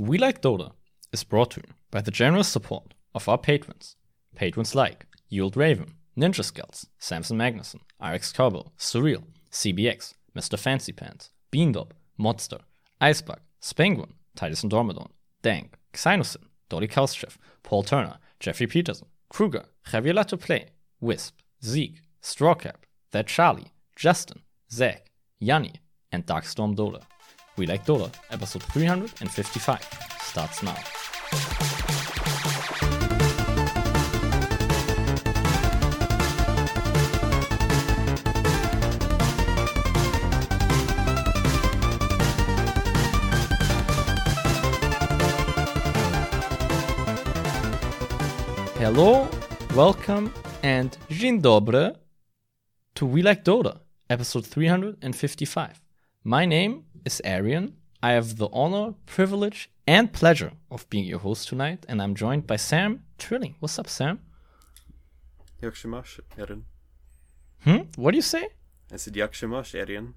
We Like Dota is brought to you by the generous support of our patrons. Patrons like Yuld Raven, Ninja Skulls, Samson Magnuson, RX Cowbell, Surreal, CBX, Mr. Fancy Pants, Beandob, Modster, Icebug, Spenguin, Titus and Dormadon, Dank, Xynosin, Dolly Kauschef, Paul Turner, Jeffrey Peterson, Kruger, Javier Play, Wisp, Zeke, Strawcap, That Charlie, Justin, Zach, Yanni, and Darkstorm Dota. We Like Dota, episode 355, starts now. Hello, welcome, and dzień dobry to We Like Dota, episode 355. My name is Arian. I have the honor, privilege, and pleasure of being your host tonight, and I'm joined by Sam Trilling. What's up, Sam? Yakshamash, Erin. Hmm? What do you say? I said Yakshamash, Erin.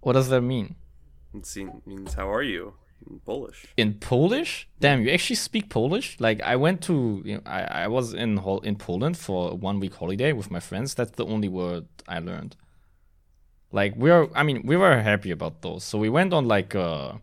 What does that mean? It means how are you in Polish. In Polish? Damn, you actually speak Polish? Like I went to, you know, I, I was in in Poland for one week holiday with my friends. That's the only word I learned. Like we are, I mean, we were happy about those. So we went on like a,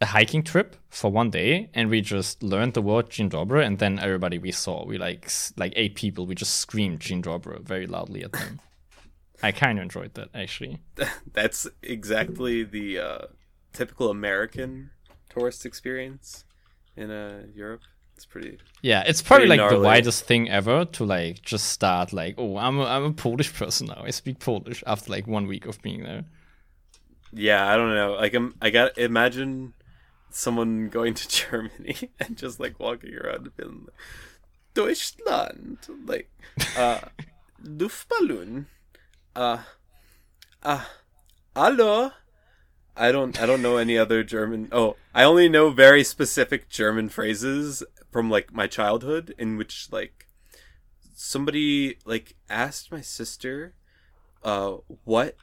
a hiking trip for one day, and we just learned the word Dzień and then everybody we saw, we like like eight people, we just screamed Dzień very loudly at them. I kind of enjoyed that actually. That's exactly the uh, typical American tourist experience in uh, Europe. It's pretty. Yeah, it's probably like the widest thing ever to like just start like, oh, I'm a, I'm a Polish person now. I speak Polish after like one week of being there. Yeah, I don't know. Like, I'm, I got imagine someone going to Germany and just like walking around and like, Deutschland, like, uh, Luftballon, uh, uh, hallo. I don't, I don't know any other German. Oh, I only know very specific German phrases from like my childhood, in which like somebody like asked my sister, uh, what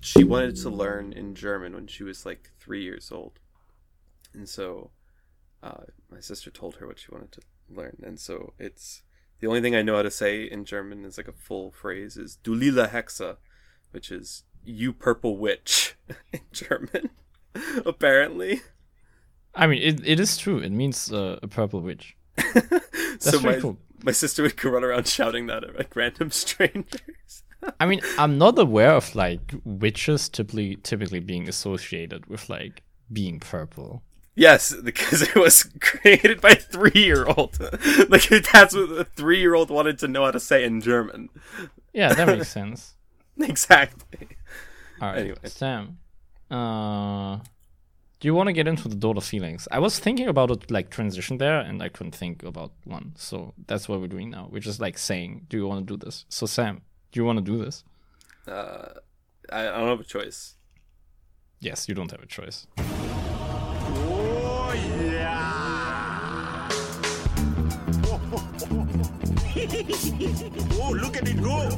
she wanted to learn in German when she was like three years old, and so uh, my sister told her what she wanted to learn, and so it's the only thing I know how to say in German is like a full phrase is "Du lila Hexe," which is "you purple witch" in German. Apparently, I mean, it, it is true. It means uh, a purple witch. so very my cool. my sister would go run around shouting that at like random strangers. I mean, I'm not aware of like witches typically typically being associated with like being purple. Yes, because it was created by a three-year-old. like that's what a three-year-old wanted to know how to say in German. Yeah, that makes sense. Exactly. All right, Anyway. Sam. Uh, do you want to get into the Dota feelings? I was thinking about it like transition there, and I couldn't think about one. So that's what we're doing now. We're just like saying, "Do you want to do this?" So Sam, do you want to do this? Uh, I, I don't have a choice. Yes, you don't have a choice. Oh, yeah. Oh look at it go!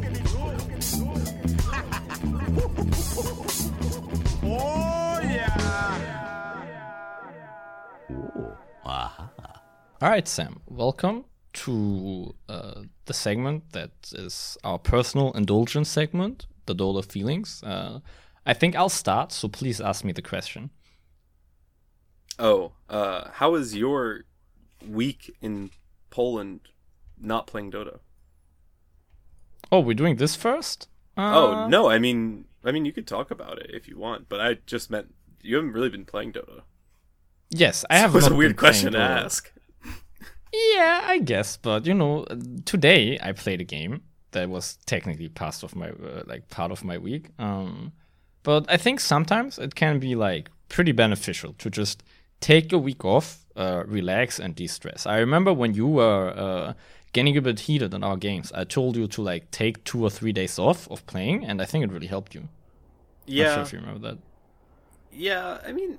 oh, All right, Sam. Welcome to uh, the segment that is our personal indulgence segment, the Dota feelings. Uh, I think I'll start, so please ask me the question. Oh, uh, how was your week in Poland not playing Dota? Oh, we're doing this first. Uh, oh no, I mean, I mean, you could talk about it if you want, but I just meant you haven't really been playing Dota. Yes, I have. It was a weird question to ask. Yeah, I guess, but you know, today I played a game that was technically part of my uh, like part of my week. Um, but I think sometimes it can be like pretty beneficial to just take a week off, uh, relax, and de-stress. I remember when you were uh, getting a bit heated in our games, I told you to like take two or three days off of playing, and I think it really helped you. Not Yeah, sure if you remember that. yeah. I mean,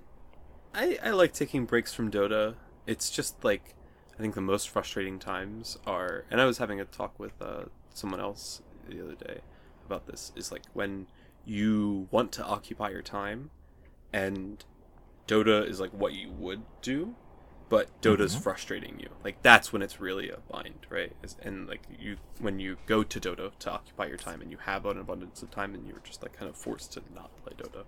I I like taking breaks from Dota. It's just like I think the most frustrating times are, and I was having a talk with uh, someone else the other day about this. Is like when you want to occupy your time, and Dota is like what you would do, but Dota's Mm-hmm. frustrating you. Like that's when it's really a bind, right? And like you when you go to Dota to occupy your time and you have an abundance of time, and you're just like kind of forced to not play Dota.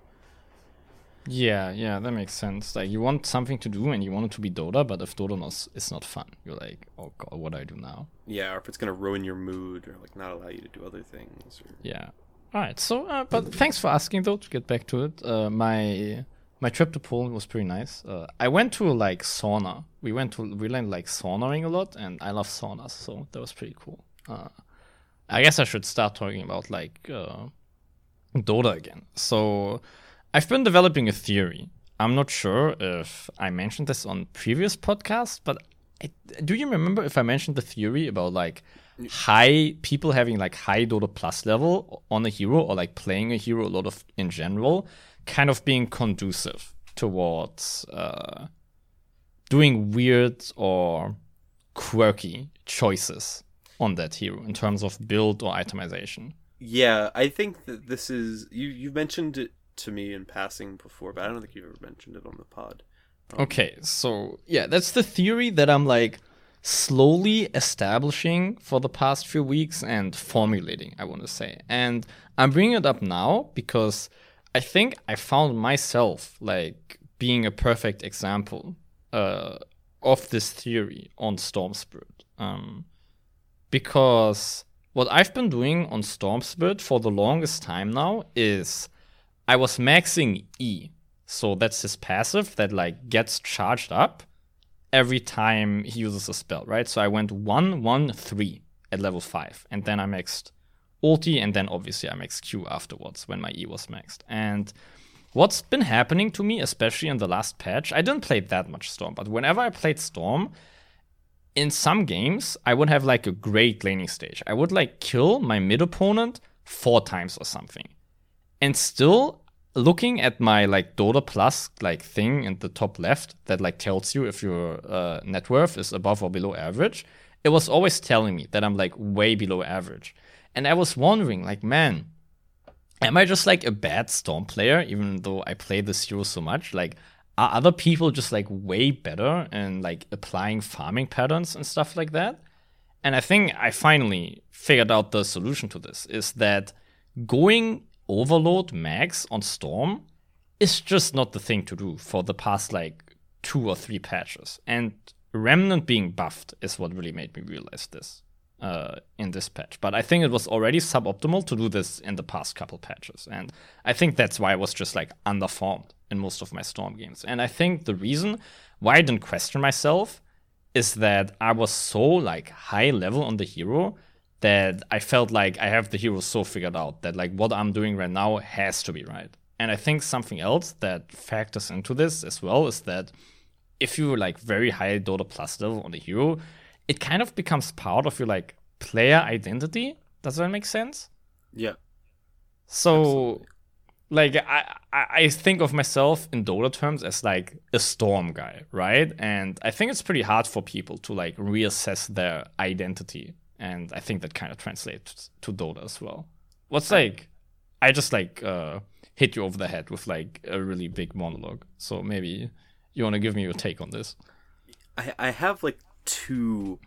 Yeah, yeah, that makes sense. Like you want something to do and you want it to be Dota, but if Dota is not fun, you're like, oh god, what do I do now? Yeah, or if it's gonna ruin your mood or like not allow you to do other things. Or... Yeah. All right. So, uh, but thanks for asking though. To get back to it, uh, my my trip to Poland was pretty nice. Uh, I went to like sauna. We went to we learned like saunaing a lot, and I love saunas, so that was pretty cool. Uh, I guess I should start talking about like uh, Dota again. So, I've been developing a theory. I'm not sure if I mentioned this on previous podcasts, but I, do you remember if I mentioned the theory about like high people having like high Dota plus level on a hero or like playing a hero a lot of in general, kind of being conducive towards uh, doing weird or quirky choices on that hero in terms of build or itemization. Yeah, I think that this is you. You mentioned it to me in passing before, but I don't think you've ever mentioned it on the pod. Okay, so yeah, that's the theory that I'm like slowly establishing for the past few weeks and formulating, I want to say. And I'm bringing it up now because I think I found myself like being a perfect example uh, of this theory on Storm Spirit. Um, because what I've been doing on Storm Spirit for the longest time now is I was maxing E. So that's his passive that like gets charged up every time he uses a spell, right? So I went one, one, three at level five, and then I maxed ulti, and then obviously I maxed Q afterwards when my E was maxed. And what's been happening to me, especially in the last patch, I didn't play that much Storm, but whenever I played Storm, in some games, I would have like a great laning stage. I would like kill my mid opponent four times or something. And still looking at my like Dota Plus like thing in the top left that like tells you if your uh, net worth is above or below average, it was always telling me that I'm like way below average. And I was wondering, like, man, am I just like a bad Storm player, even though I play this hero so much? Like, are other people just like way better and like applying farming patterns and stuff like that? And I think I finally figured out the solution to this is that going overload max on Storm is just not the thing to do for the past like two or three patches. And Remnant being buffed is what really made me realize this uh, in this patch. But I think it was already suboptimal to do this in the past couple patches. And I think that's why I was just like underformed in most of my Storm games. And I think the reason why I didn't question myself is that I was so like high level on the hero that I felt like I have the hero so figured out that like what I'm doing right now has to be right. And I think something else that factors into this as well is that if you're like very high Dota plus level on the hero, it kind of becomes part of your like player identity. Does that make sense? Yeah, So Absolutely. like I, I I think of myself in Dota terms as like a storm guy, right? And I think it's pretty hard for people to like reassess their identity. And I think that kind of translates to Dota as well. What's like I just like uh hit you over the head with like a really big monologue. So maybe you wanna give me your take on this. I I have like two,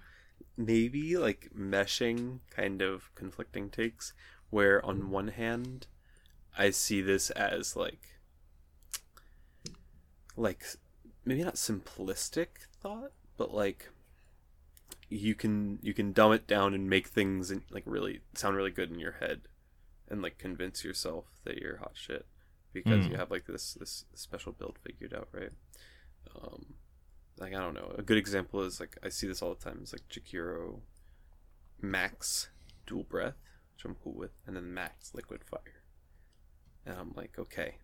maybe like meshing kind of conflicting takes. Where on one hand, I see this as like, like maybe not simplistic thought, but like you can you can dumb it down and make things in, like really sound really good in your head, and like convince yourself that you're hot shit because Mm. you have like this this special build figured out, right? Um, like I don't know. A good example is like I see this all the time. It's like Jakiro Max Dual Breath, which I'm cool with, and then Max Liquid Fire, and I'm like, okay,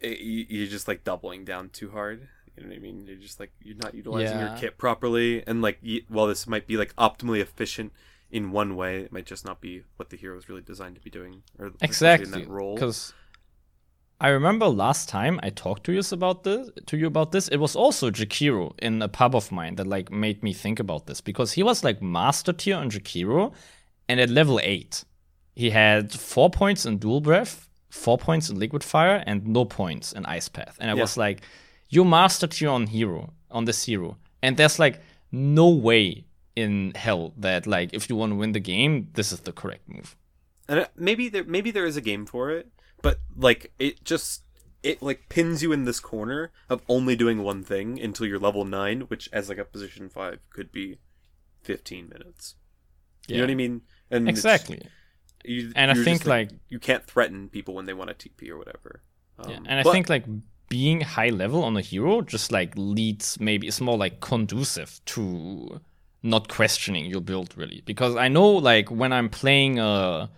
it, you, you're just like doubling down too hard. You know what I mean? You're just like you're not utilizing your kit properly, and like y- while this might be like optimally efficient in one way, it might just not be what the hero is really designed to be doing, or Exactly. in that role. Because I remember last time I talked to you about this to you about this, it was also Jakiro in a pub of mine that like made me think about this because he was like master tier on Jakiro and at level eight. He had four points in dual breath, four points in Liquid Fire and no points in Ice Path. And I Yeah. was like, you mastered your own hero, on this hero. And there's like no way in hell that like if you want to win the game, this is the correct move. and maybe there maybe there is a game for it, but like it just it like pins you in this corner of only doing one thing until you're level nine, which as like a position five could be fifteen minutes. You know what I mean? And Exactly. You, And I think, just, like- you can't threaten people when they want a TP or whatever. Um, Yeah, and I but- think like being high level on a hero just like leads maybe it's more like conducive to not questioning your build really because I know like when I'm playing uh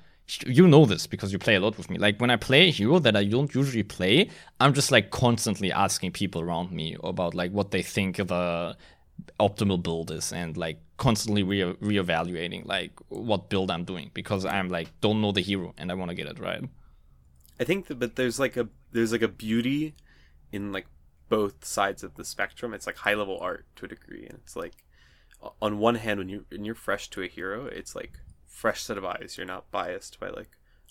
you know this because you play a lot with me like when I play a hero that I don't usually play I'm just like constantly asking people around me about like what they think the optimal build is and like constantly re- reevaluating like what build I'm doing because I'm like don't know the hero and I want to get it right. I think that, but there's like a there's like a beauty in like both sides of the spectrum. It's like high level art to a degree, and it's like on one hand, when you when you're fresh to a hero, it's like fresh set of eyes. You're not biased by like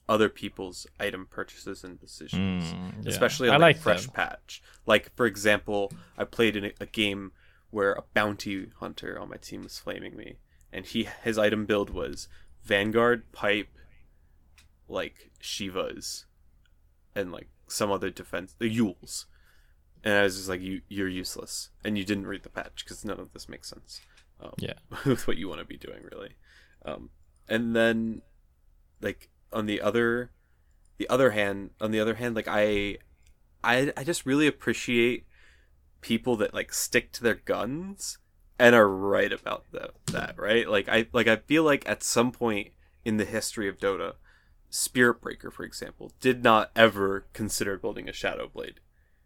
other people's item purchases and decisions, Mm, yeah. especially I on like, like fresh patch. Like for example, I played in a, a game where a bounty hunter on my team was flaming me, and he his item build was Vanguard, Pipe, like Shivas, and like some other defense, the Euls. And I was just like, you, you're useless, and you didn't read the patch because none of this makes sense. Um, Yeah. with what you want to be doing, really. Um, and then, like on the other, the other hand, on the other hand, like I, I, I just really appreciate people that like stick to their guns and are right about that. That right, like I, like I feel like at some point in the history of Dota, Spirit Breaker, for example, did not ever consider building a Shadow Blade.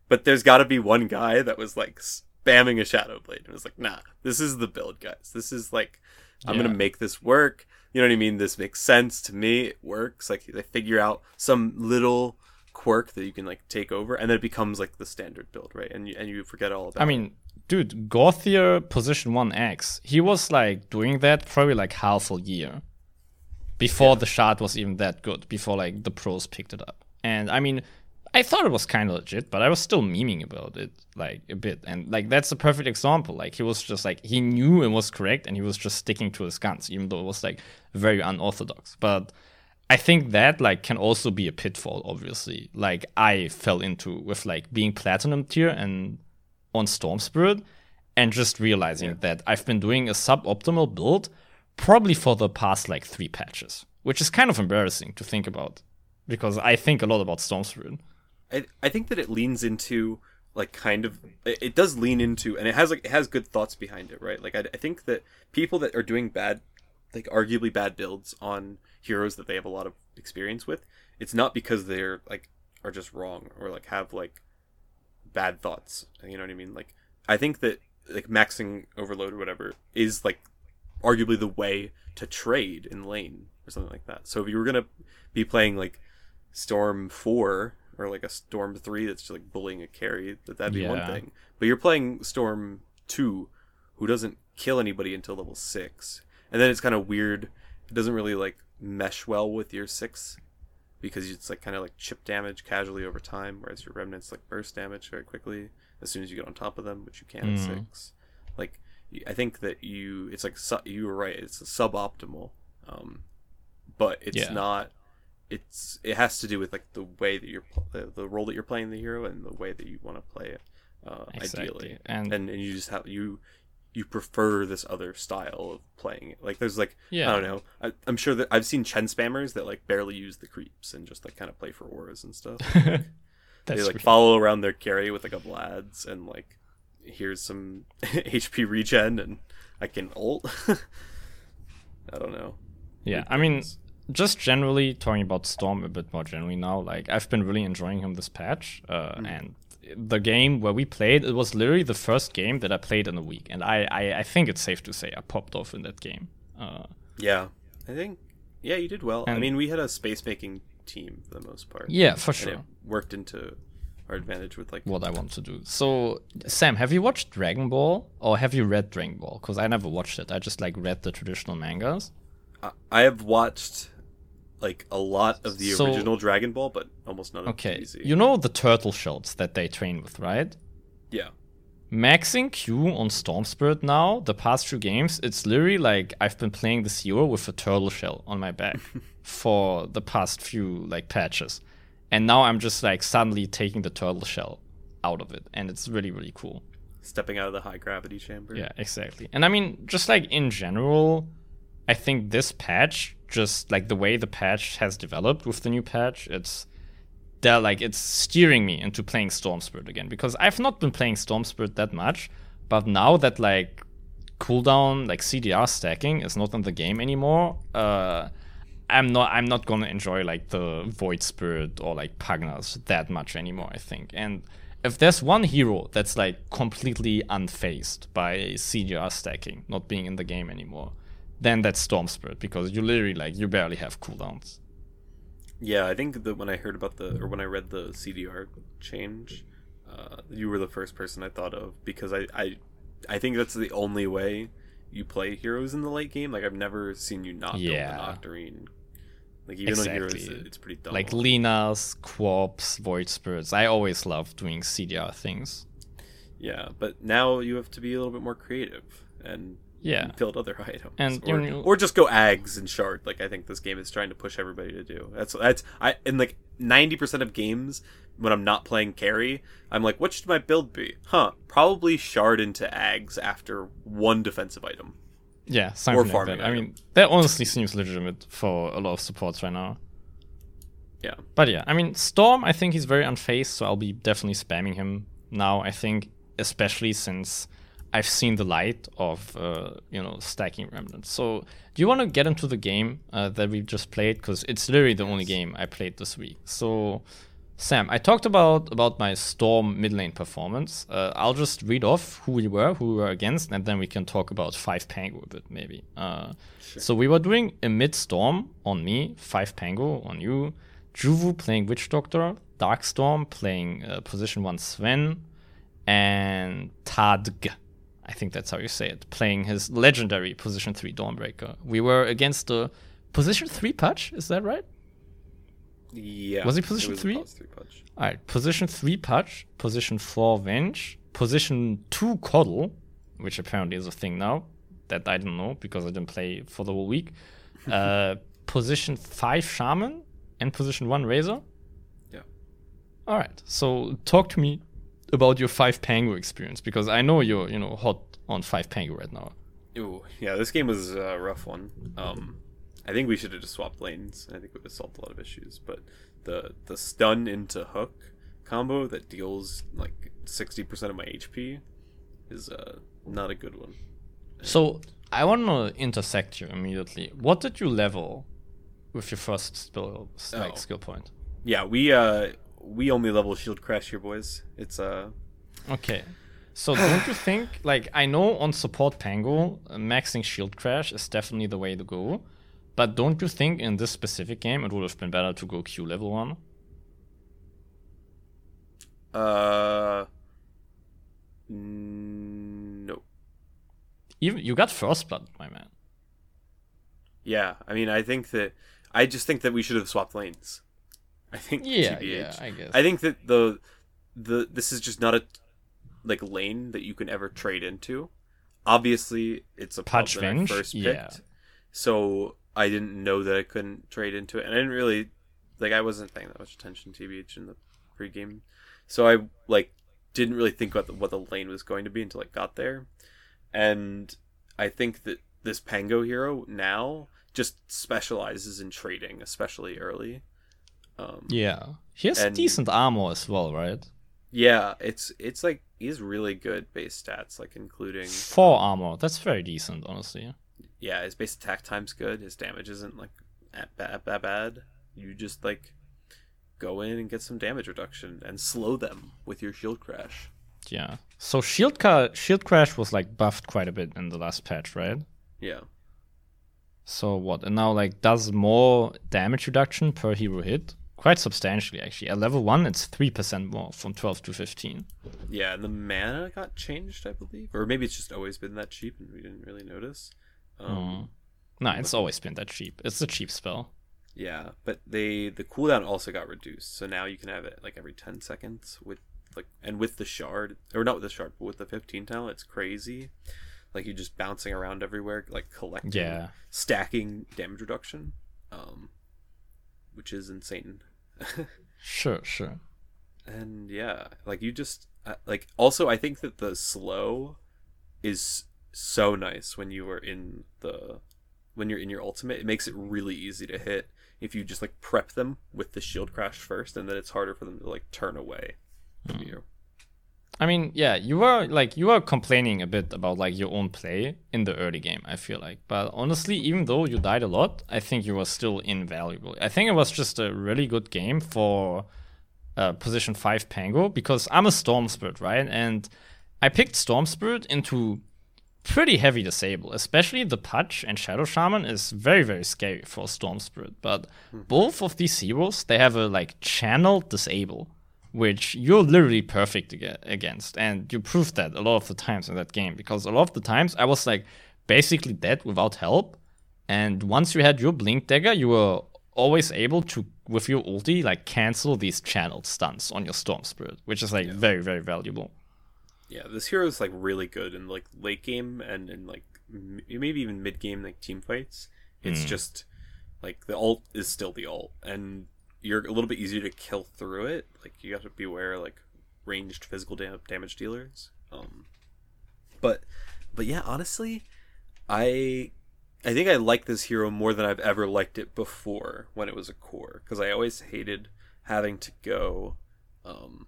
But there's got to be one guy that was like spamming a Shadow Blade and was like, nah, this is the build, guys. This is like, I'm Yeah. going to make this work. You know what I mean? This makes sense to me. It works. Like, they figure out some little quirk that you can like take over and then it becomes like the standard build, right? And you, and you forget all about it. I mean, dude, Gothier position 1X, he was like doing that probably like half a year before the shard was even that good, before like the pros picked it up. And I mean, I thought it was kind of legit, but I was still memeing about it like a bit. And like, that's a perfect example. Like, he was just like, he knew it was correct and he was just sticking to his guns, even though it was like very unorthodox. But I think that like can also be a pitfall, obviously. Like I fell into with like being platinum tier and on Storm Spirit and just realizing that I've been doing a suboptimal build probably for the past like three patches, which is kind of embarrassing to think about because I think a lot about Storm Spirit. I, I think that it leans into like kind of it, does lean into and it has like it has good thoughts behind it right? Like I, I think that people that are doing bad like arguably bad builds on heroes that they have a lot of experience with it's not because they're like are just wrong or like have like bad thoughts you know what i mean? Like i think that like maxing overload or whatever is like arguably the way to trade in lane or something like that. So if you were gonna be playing like Storm four or like a Storm three that's just like bullying a carry, that that'd be one thing. But you're playing Storm two, who doesn't kill anybody until level six, and then it's kind of weird. It doesn't really like mesh well with your six because it's like kind of like chip damage casually over time, whereas your remnants like burst damage very quickly as soon as you get on top of them, which you can at Mm. six. Like I think that you, it's like su- you were right. It's suboptimal, um, but it's Yeah. not it's it has to do with like the way that you're the, the role that you're playing the hero and the way that you want to play it uh, Exactly. ideally. And- and and you just have you you prefer this other style of playing it. Like there's like Yeah. i don't know. I, i'm sure that i've seen chen spammers that like barely use the creeps and just like kind of play for auras and stuff. They like great. follow around their carry with like a Vlad's and like here's some hp regen and i can ult. I don't know. Yeah, I mean, just generally talking about Storm a bit more generally now. Like I've been really enjoying him this patch, uh, and the game where we played, it was literally the first game that I played in a week, and I, I, I think it's safe to say I popped off in that game. Uh, Yeah, I think yeah, you did well. I mean, we had a space making team for the most part. yeah, for sure. worked into our advantage with like. What I want to do. So, Sam, have you watched Dragon Ball or have you read Dragon Ball? Because I never watched it. I just like read the traditional mangas. I have watched like a lot of the So- original Dragon Ball, but almost none of it. Okay, DBZ. you know the turtle shells that they train with, right? yeah. Maxing Q on Storm Spirit now, the past few games, it's literally like I've been playing this hero with a turtle shell on my back for the past few like patches. And now I'm just like suddenly taking the turtle shell out of it. And it's really, really cool. Stepping out of the high gravity chamber. Yeah, exactly. And I mean, just like in general, I think this patch, just like the way the patch has developed with the new patch, it's they're like it's steering me into playing Storm Spirit again because I've not been playing Storm Spirit that much, but now that like cooldown, like CDR stacking is not in the game anymore, uh I'm not I'm not gonna enjoy like the Void Spirit or like Pugnas that much anymore, I think. And if there's one hero that's like completely unfazed by CDR stacking, not being in the game anymore, then that's Storm Spirit because you literally like you barely have cooldowns. Yeah, I think that when I heard about the or when I read the CDR change, uh, you were the first person I thought of because I, I I think that's the only way you play heroes in the late game. Like I've never seen you not Yeah. build an Octarine. Like even though heroes, Exactly. it's pretty dumb. Like Linas, Quops, Void Spirits. I always love doing CDR things. yeah, but now you have to be a little bit more creative and Yeah. build other items, And, or, or just go ags and shard. Like I think this game is trying to push everybody to do. That's that's I in like ninety percent of games when I'm not playing carry, I'm like, what should my build be? Huh? Probably shard into ags after one defensive item. Yeah, like farming. I mean, that honestly seems legitimate for a lot of supports right now. Yeah, But yeah, I mean, Storm, I think he's very unfazed, so I'll be definitely spamming him now. I think, especially since I've seen the light of, uh, you know, stacking remnants. So, do you want to get into the game uh, that we just played? Because it's literally the only game I played this week. So, Sam, I talked about about my Storm mid lane performance. Uh, I'll just read off who we were, who we were against, and then we can talk about five Pango a bit, maybe. Uh, So we were doing a mid Storm on me, five Pango on you, Juvu playing Witch Doctor, Darkstorm playing uh, position one Sven, and Tadg, I think that's how you say it, playing his legendary position three Dawnbreaker. We were against the position three Pudge, is that right? yeah. Was he it position a three? three punch. All right, position three Pudge, position four Venge, position two Coddle, which apparently is a thing now that I didn't know because I didn't play for the whole week. uh, position five Shaman and position one Razor. Yeah. All right, so talk to me about your five Pango experience because I know you're you know hot on five Pango right now. Ooh, yeah, this game was a rough one. Um, I think we should have just swapped lanes. I think it would have solved a lot of issues. But the the stun into hook combo that deals like sixty percent of my HP is uh not a good one. So I want to intersect you immediately. What did you level with your first skill like Oh. skill point? Yeah, we uh we only level shield crash here, boys. It's uh Okay. So don't you think like I know on support Pango uh, maxing shield crash is definitely the way to go, but don't you think in this specific game it would have been better to go Q level one? uh no. Even you got first blood, my man. Yeah, I mean, I think that I just think that we should have swapped lanes. I think Yeah, TBH. yeah, I guess. I think that the the this is just not a like lane that you can ever trade into. Obviously, it's a pub that I first picked, Yeah. so I didn't know that I couldn't trade into it, and I didn't really like I wasn't paying that much attention to TBH in the pregame, so I like didn't really think about the, what the lane was going to be until I got there, and I think that this Pango hero now just specializes in trading, especially early. Um, Yeah. He has And- decent armor as well, right? Yeah, it's it's like he's really good base stats, like including Four armor. That's very decent, honestly. yeah, his base attack time's good. His damage isn't like that bad, that bad. You just like go in and get some damage reduction and slow them with your shield crash. Yeah. So shield ca- shield crash was like buffed quite a bit in the last patch, right? Yeah, So what? And now like does more damage reduction per hero hit? Quite substantially actually. At level one it's three percent more from twelve to fifteen. yeah, and the mana got changed, I believe, or maybe it's just always been that cheap and we didn't really notice. Um, No, it's always been that cheap. It's a cheap spell. Yeah, but they the cooldown also got reduced, so now you can have it like every ten seconds with like and with the shard or not with the shard, but with the fifteen talent, it's crazy. Like you're just bouncing around everywhere, like collecting, Yeah. stacking damage reduction, um, which is insane. Sure, sure. and yeah, like you just uh, like also I think that the slow is so nice when you are in the when you're in your ultimate. It makes it really easy to hit if you just like prep them with the shield crash first, and then it's harder for them to like turn away from you. I mean, yeah, you were like you were complaining a bit about like your own play in the early game. I feel like, but honestly, even though you died a lot, I think you were still invaluable. I think it was just a really good game for uh, position five Pango because I'm a Storm Spirit, right? And I picked Storm Spirit into pretty heavy disable, especially the Patch and Shadow Shaman is very very scary for Storm Spirit. But both of these heroes they have a like channel disable which you're literally perfect against. And you proved that a lot of the times in that game because a lot of the times I was like basically dead without help. And once you had your blink dagger, you were always able to, with your ulti, like cancel these channeled stunts on your storm spirit, which is like very, very valuable. Yeah, this hero is like really good in like late game and in like m- maybe even mid game like team fights. It's hmm. just like the ult is still the ult, and you're a little bit easier to kill through it. Like you have to beware like ranged physical dam- damage dealers. Um, but but yeah, honestly, I I think I like this hero more than I've ever liked it before when it was a core because I always hated having to go um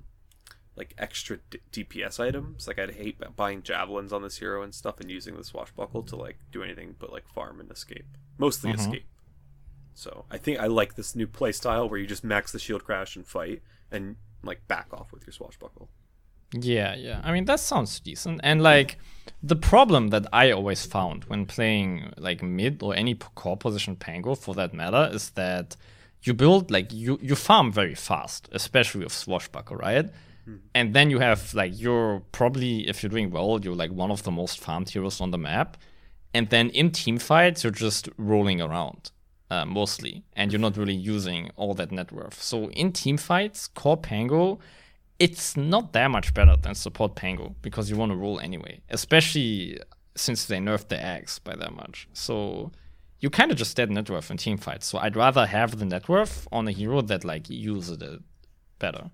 like extra D- DPS items. Like I'd hate buying javelins on this hero and stuff and using the swashbuckle to like do anything but like farm and escape. Mostly escape. So I think I like this new playstyle where you just max the shield crash and fight and like back off with your swashbuckle. Yeah, yeah. I mean, that sounds decent. And like the problem that I always found when playing like mid or any core position Pango for that matter is that you build like you you farm very fast, especially with Swashbuckle, right? Mm-hmm. And then you have like you're probably if you're doing well, you're like one of the most farmed heroes on the map. And then in team fights, you're just rolling around uh, mostly, and you're not really using all that net worth. So in team fights, core Pango, it's not that much better than support Pango because you want to roll anyway, especially since they nerfed the eggs by that much. So you kind of just dead net worth in team fights. So I'd rather have the net worth on a hero that like uses it better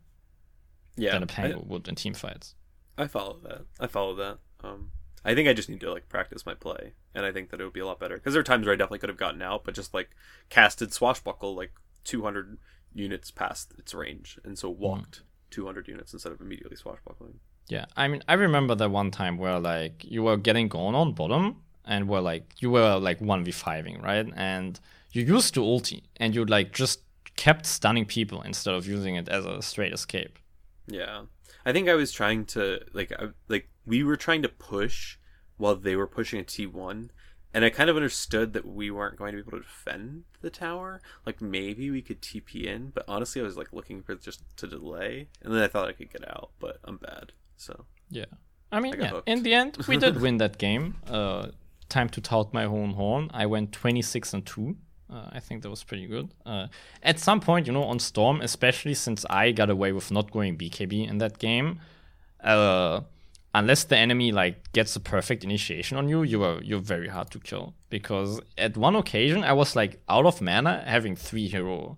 Yeah, than a Pango would in team fights. I follow that. I follow that. Um, I think I just need to like practice my play, and I think that it would be a lot better because there are times where I definitely could have gotten out, but just like casted swashbuckle like 200 units past its range, and so mm. walked 200 units instead of immediately swashbuckling. Yeah, I mean, I remember that one time where like you were getting gone on bottom and were like you were like one v fiving right, and you used to ulti and you like just kept stunning people instead of using it as a straight escape. Yeah, I think I was trying to like I, like we were trying to push while they were pushing a T one, and I kind of understood that we weren't going to be able to defend the tower. Like maybe we could TP in, but honestly, I was like looking for just to delay, and then I thought I could get out, but I'm bad. So Yeah, I mean, I yeah. hooked. In the end, we did win that game. Uh, time to tout my own horn. I went twenty six and two. Uh, I think that was pretty good. Uh, at some point, you know, on Storm, especially since I got away with not going BKB in that game, uh, unless the enemy like gets a perfect initiation on you, you are you're very hard to kill. Because at one occasion, I was like out of mana, having three hero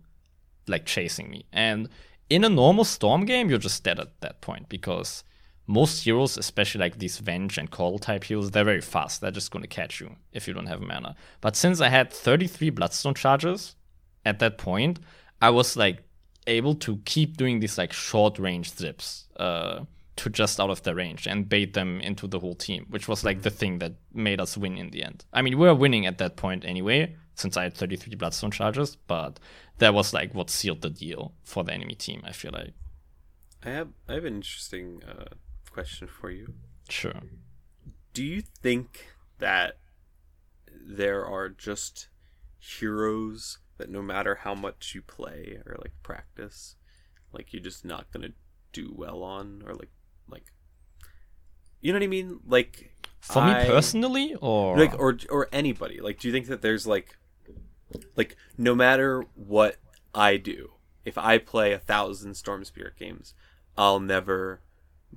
like chasing me, and in a normal Storm game, you're just dead at that point because most heroes, especially like these Venge and Call type heroes, they're very fast. They're just gonna catch you if you don't have mana. But since I had 33 Bloodstone charges at that point, I was like able to keep doing these like short range zips uh, to just out of their range and bait them into the whole team, which was like the thing that made us win in the end. I mean, we were winning at that point anyway, since I had 33 Bloodstone charges, but that was like what sealed the deal for the enemy team, I feel like. I have I have an interesting uh, question for you. Sure. Do you think that there are just heroes that no matter how much you play or like practice, like you're just not gonna do well on or like like you know what I mean? Like For I- me personally, or like or or anybody. Like do you think that there's like like no matter what I do, if I play a thousand Storm Spirit games, I'll never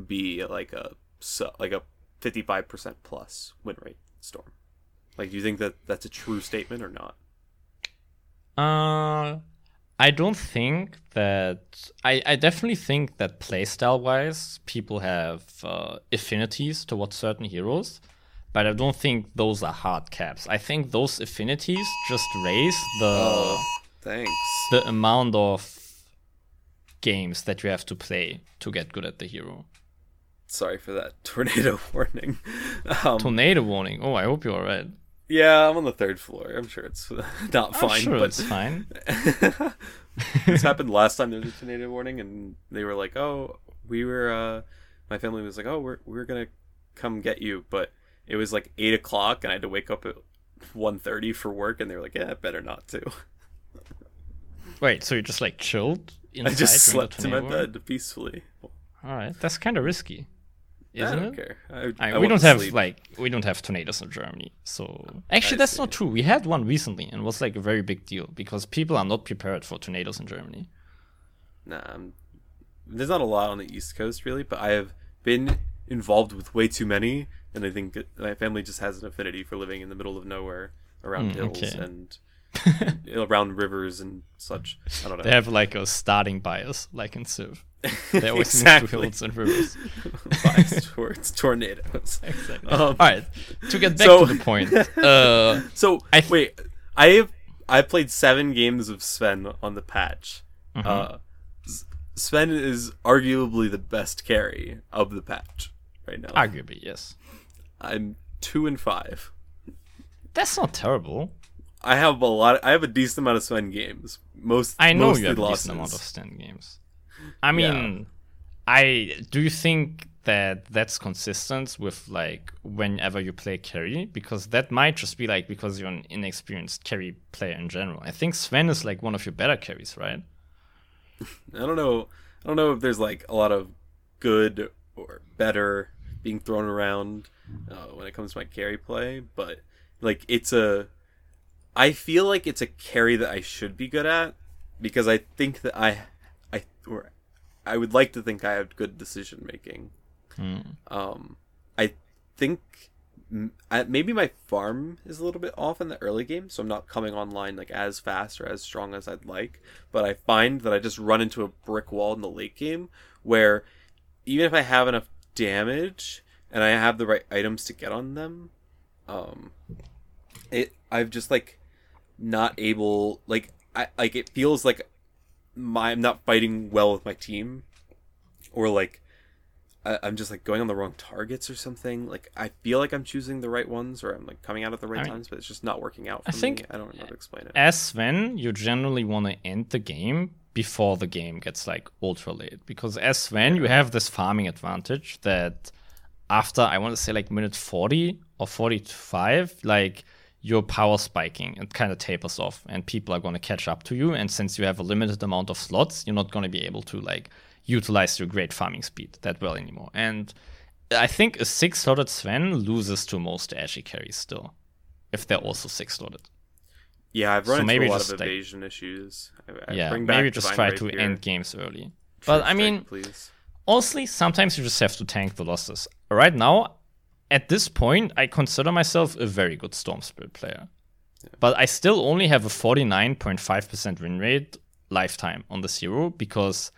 be like a so, like a fifty five percent plus win rate Storm. Like, do you think that that's a true statement or not? Uh, I don't think that. I, I definitely think that playstyle wise, people have uh, affinities towards certain heroes, but I don't think those are hard caps. I think those affinities just raise the Thanks. the amount of games that you have to play to get good at the hero. Sorry for that tornado warning. Um, Tornado warning. Oh, I hope you're alright. Yeah, I'm on the third floor. I'm sure it's not I'm fine, sure but it's fine. this happened last time there was a tornado warning, and they were like, "Oh, we were." uh My family was like, "Oh, we're we're gonna come get you," but it was like eight o'clock, and I had to wake up at 1.30 for work, and they were like, "Yeah, better not to." Wait, so you just like chilled I just slept in my warning? bed peacefully. All right, that's kind of risky, I isn't don't it? care. I, I I we don't have sleep. like we don't have tornadoes in Germany, so actually I that's see. not true. We had one recently and it was like a very big deal because people are not prepared for tornadoes in Germany. Nah, I'm, there's not a lot on the East Coast really, but I have been involved with way too many, and I think my family just has an affinity for living in the middle of nowhere, around Mm, hills okay. and around rivers and such. I don't know. They have like a starting bias, like in Civ. They always Exactly. move to hills and rivers. Bias towards tornadoes. Exactly. Um, All right, to get back so- to the point. Uh, So I th- wait, I have I played seven games of Sven on the patch. Mm-hmm. Uh, Sven is arguably the best carry of the patch right now. arguably, yes. I'm two and five. That's not terrible. I have a lot. I have a decent amount of Sven games. Most I know you have a decent amount of stand games. I mean, I do you think that that's consistent with like whenever you play carry because that might just be like because you're an inexperienced carry player in general. I think Sven is like one of your better carries, right? I don't know. I don't know if there's like a lot of good or better being thrown around uh, when it comes to my carry play, but like it's a. I feel like it's a carry that I should be good at because I think that I, I or I would like to think I have good decision making. Um, I think m- I, maybe my farm is a little bit off in the early game, so I'm not coming online like as fast or as strong as I'd like. But I find that I just run into a brick wall in the late game where even if I have enough damage and I have the right items to get on them, um, it I've just like not able like I like it feels like my I'm not fighting well with my team, or like I, I'm just like going on the wrong targets or something. Like I feel like I'm choosing the right ones, or I'm like coming out at the right I mean, times, but it's just not working out for I think- me. I don't know how to explain it. As Sven, you generally want to end the game before the game gets like ultra late because as Sven, you have this farming advantage that after I want to say like minute 40 or 45, like your power spiking it kind of tapers off and people are going to catch up to you and since you have a limited amount of slots, you're not going to be able to like utilize your great farming speed that well anymore. And I think a six slotted Sven loses to most Ashy carries still if they're also six slotted. Yeah, I've run so into a lot of like- evasion issues. I, I yeah, bring back maybe just try to Rapier. end games early. True But I mean, please. honestly, sometimes you just have to tank the losses. Right now, at this point, I consider myself a very good Storm Spirit player. But I still only have a 49.5% win rate lifetime on the zero because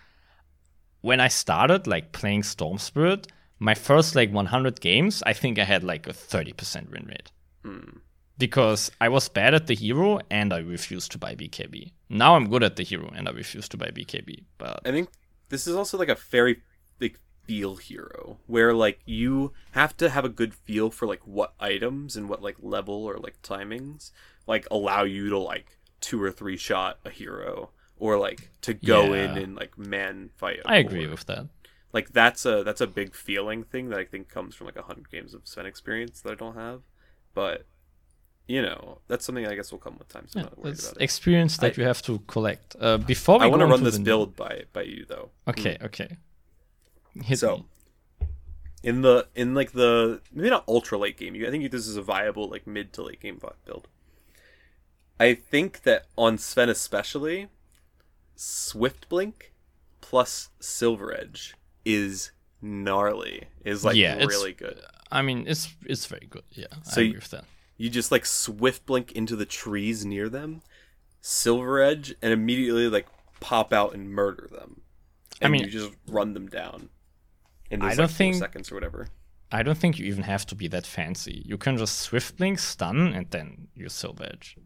when I started like playing Storm Spirit, my first like 100 games, I think I had like a 30% win rate. Hmm. Because I was bad at the hero and I refused to buy BKB. Now I'm good at the hero and I refuse to buy BKB. But I think this is also like a very big feel hero where like you have to have a good feel for like what items and what like level or like timings like allow you to like two or three shot a hero or like to go in and like man fight. I agree with that. like that's a that's a big feeling thing that I think comes from like a hundred games of Sven experience that I don't have, but you know that's something I guess will come with time. So I'm not worried It's about it. experience that I- you have to collect. Uh, before we I want to run this build by by you though. Okay, okay. Hit So me. in the in like the maybe not ultra late game, I think this is a viable like mid to late game build. I think that on Sven especially, Swift Blink plus Silver Edge is gnarly. Is like Yeah, it's- really good. I mean, it's it's very good. Yeah, So I agree with that. You just like Swift Blink into the trees near them, Silver Edge, and immediately like pop out and murder them. I mean- you just run them down. In I don't like, think- seconds or whatever. I don't think you even have to be that fancy. You can just swift blink, stun, and then use silver edge.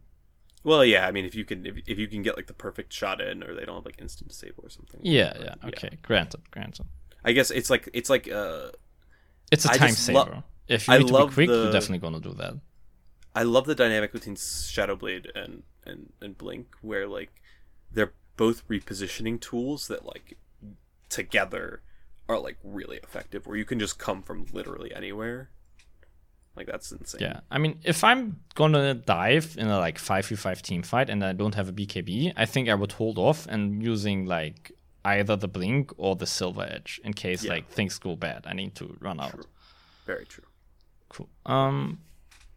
Well, yeah. I mean, if you can, if, if you can get like the perfect shot in, or they don't have like instant disable or something. Yeah, But, yeah. Okay, granted, granted. I guess it's like it's like uh, It's a I time just lo- saver. if you I need to be quick, the- you're definitely gonna do that. I love the dynamic between Shadowblade and and and Blink, where like they're both repositioning tools that like together are like really effective. Where you can just come from literally anywhere. Like that's insane. Yeah, I mean, if I'm gonna dive in a like five v five team fight and I don't have a BKB, I think I would hold off and using like either the blink or the silver edge in case Yeah. like things go bad. I need to run out. True. Very true. Cool. Um,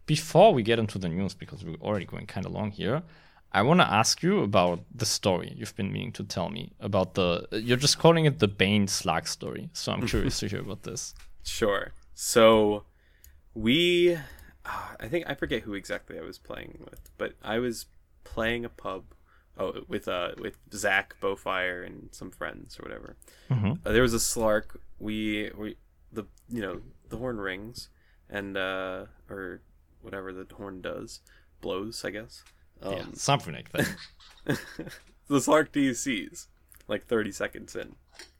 before we get into the news, because we're already going kind of long here, I want to ask you about the story you've been meaning to tell me about the. You're just calling it the Bane Slag story, so I'm curious to hear about this. Sure. So we ah, I think I forget who exactly I was playing with, but I was playing a pub oh with uh with Zach, Bowfire and some friends or whatever. Mhm. Uh, there was a Slark. We we the you know, the horn rings and uh or whatever the horn does. Blows, I guess. Um yeah, something like that. the Slark DCs like 30 seconds in.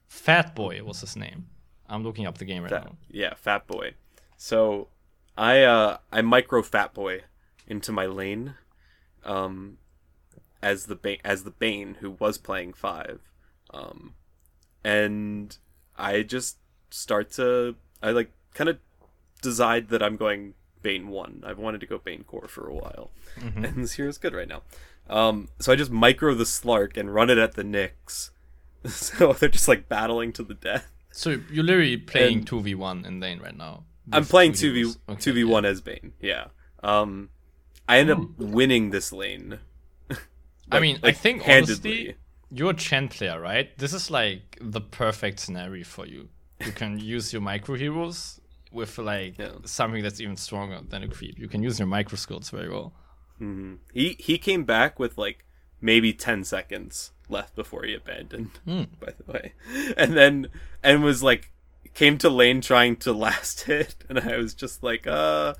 Fat Boy was his name. I'm looking up the game right Fat, now. yeah, Fat Boy. So I uh I micro Fat Boy into my lane, um, as the ba- as the Bane who was playing five, um, and I just start to I like kind of decide that I'm going Bane one. I've wanted to go Bane core for a while, and this here is good right now. Um, so I just micro the Slark and run it at the Nyx. So they're just like battling to the death. So you're literally playing And- two v one in lane right now. I'm playing two v two v one as Bane. Yeah. Um, I end up winning this lane. I Like- mean, I think handedly. honestly, you're a Chen player, right? This is like the perfect scenario for you. You can use your micro heroes with like Yeah. something that's even stronger than a creep. You can use your micro skills very well. He he came back with like maybe ten seconds left before he abandoned. Hmm. By the way, and then and was like came to lane trying to last hit, and I was just like, uh,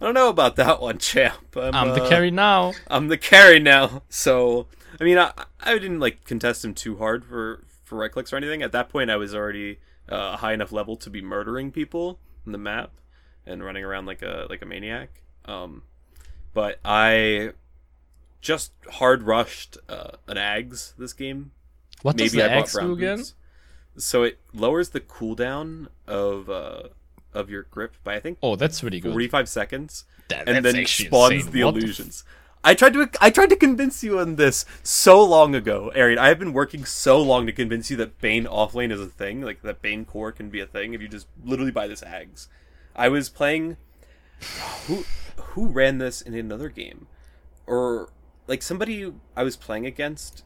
I don't know about that one, champ. I'm, I'm the uh, carry now. I'm the carry now. So I mean, I I didn't like contest him too hard for for right clicks or anything. At that point, I was already uh, a high enough level to be murdering people the map and running around like a like a maniac. Um, but I just hard rushed uh, an Ags this game. What does Maybe the I bought X do again? boots. So it lowers the cooldown of uh, of your grip by I think Oh, that's really good. 45 seconds That- and then spawns insane. the What the f- illusions. I tried to I tried to convince you on this so long ago, Arian. I have been working so long to convince you that Bane offlane is a thing, like that Bane core can be a thing if you just literally buy this Ags. I was playing who who ran this in another game or like somebody I was playing against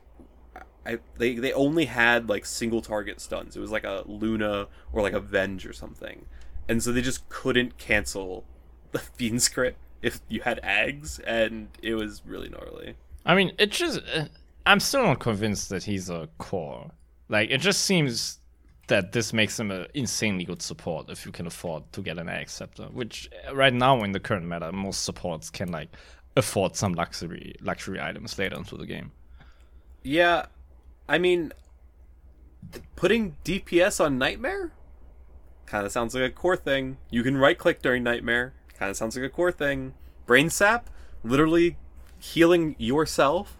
I they they only had like single target stuns. It was like a Luna or like a Venge or something. And so they just couldn't cancel the Fiend's Grip if you had ags, and it was really gnarly. I mean, it just. Uh, I'm still not convinced that he's a core. Like, it just seems that this makes him an insanely good support if you can afford to get an Ags Scepter, which uh, right now in the current meta, most supports can, like, afford some luxury luxury items later into the game. Yeah, I mean putting DPS on Nightmare kind of sounds like a core thing. You can right click during Nightmare. Kind of sounds like a core thing. Brain Sap, literally healing yourself,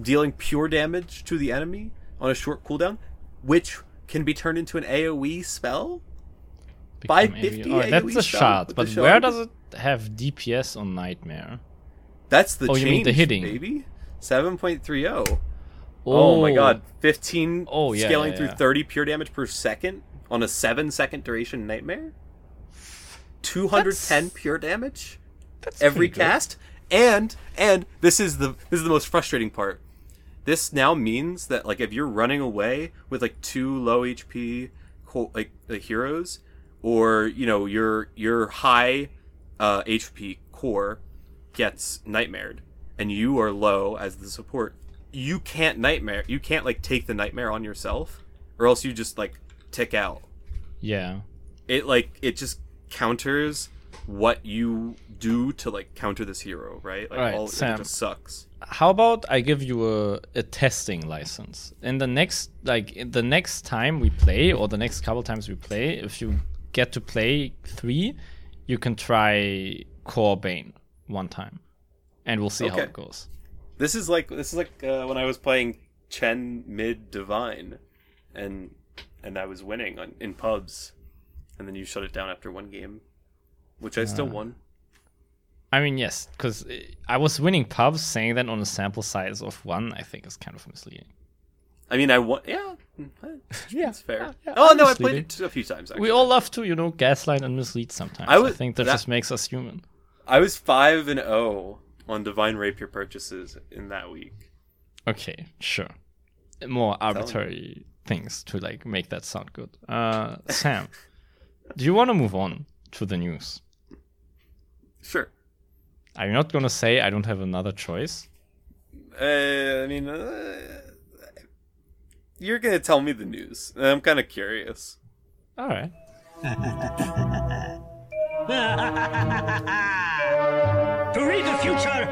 dealing pure damage to the enemy on a short cooldown, which can be turned into an AoE spell. By 50 AoE. Oh, that's a shot but where does it have DPS on Nightmare? That's the Oh, change, you mean the hitting. baby. 7.30. Oh. my god, 15 Oh, yeah, scaling yeah, through 30 pure damage per second on a 7 second duration nightmare? 210 That's- pure damage That's every cast and and this is the this is the most frustrating part. This now means that like if you're running away with like two low HP co- like, like heroes, or you know your your high uh, HP core gets nightmared, and you are low as the support, you can't nightmare. You can't like take the nightmare on yourself, or else you just like tick out. Yeah. It like it just counters what you do to like counter this hero, right? Like all Sam. it just sucks. How about I give you a, a testing license? In the next like the next time we play or the next couple times we play, if you get to play three, you can try Core Bane one time. And we'll see how it goes. This is like this is like uh, when I was playing Chen mid divine, and and I was winning on, in pubs, and then you shut it down after one game, which I still won. I mean, yes, because I was winning pubs, saying that on a sample size of one, I think is kind of misleading. I mean, I won. Yeah, Yeah, it's fair. yeah, yeah, oh no, I played it a few times. Actually. We all love to, you know, gaslight and mislead sometimes. I I, think that, that- just makes us human. I was five and zero on divine rapier purchases in that week. Okay, sure. More arbitrary things to like make that sound good. Uh, Sam, do you want to move on to the news? Sure. Are you not gonna say I don't have another choice? Uh, I mean, uh, you're gonna tell me the news. I'm kind of curious. All right. To read the future,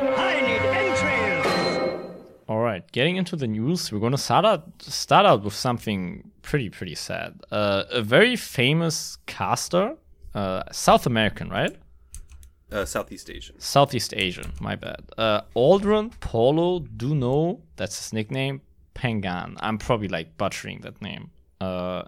getting into the news, we're gonna start out start out with something pretty pretty sad. Uh, a very famous caster, uh, South American, right? Uh, Southeast Asian. Southeast Asian, my bad. Uh, Aldrin Paulo Duno, that's his nickname, Pangan. I'm probably like butchering that name. Uh,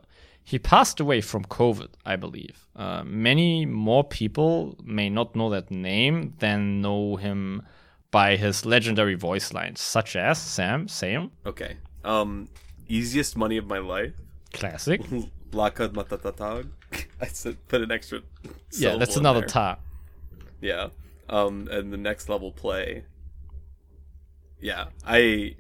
he passed away from COVID, I believe. Uh, many more people may not know that name than know him by his legendary voice lines, such as Sam, Sam, Okay. Um, easiest money of my life. classic. Lakad matatatag. I said put an extra. yeah, that's another there. ta. Yeah. Um, and the next level play. Yeah, I,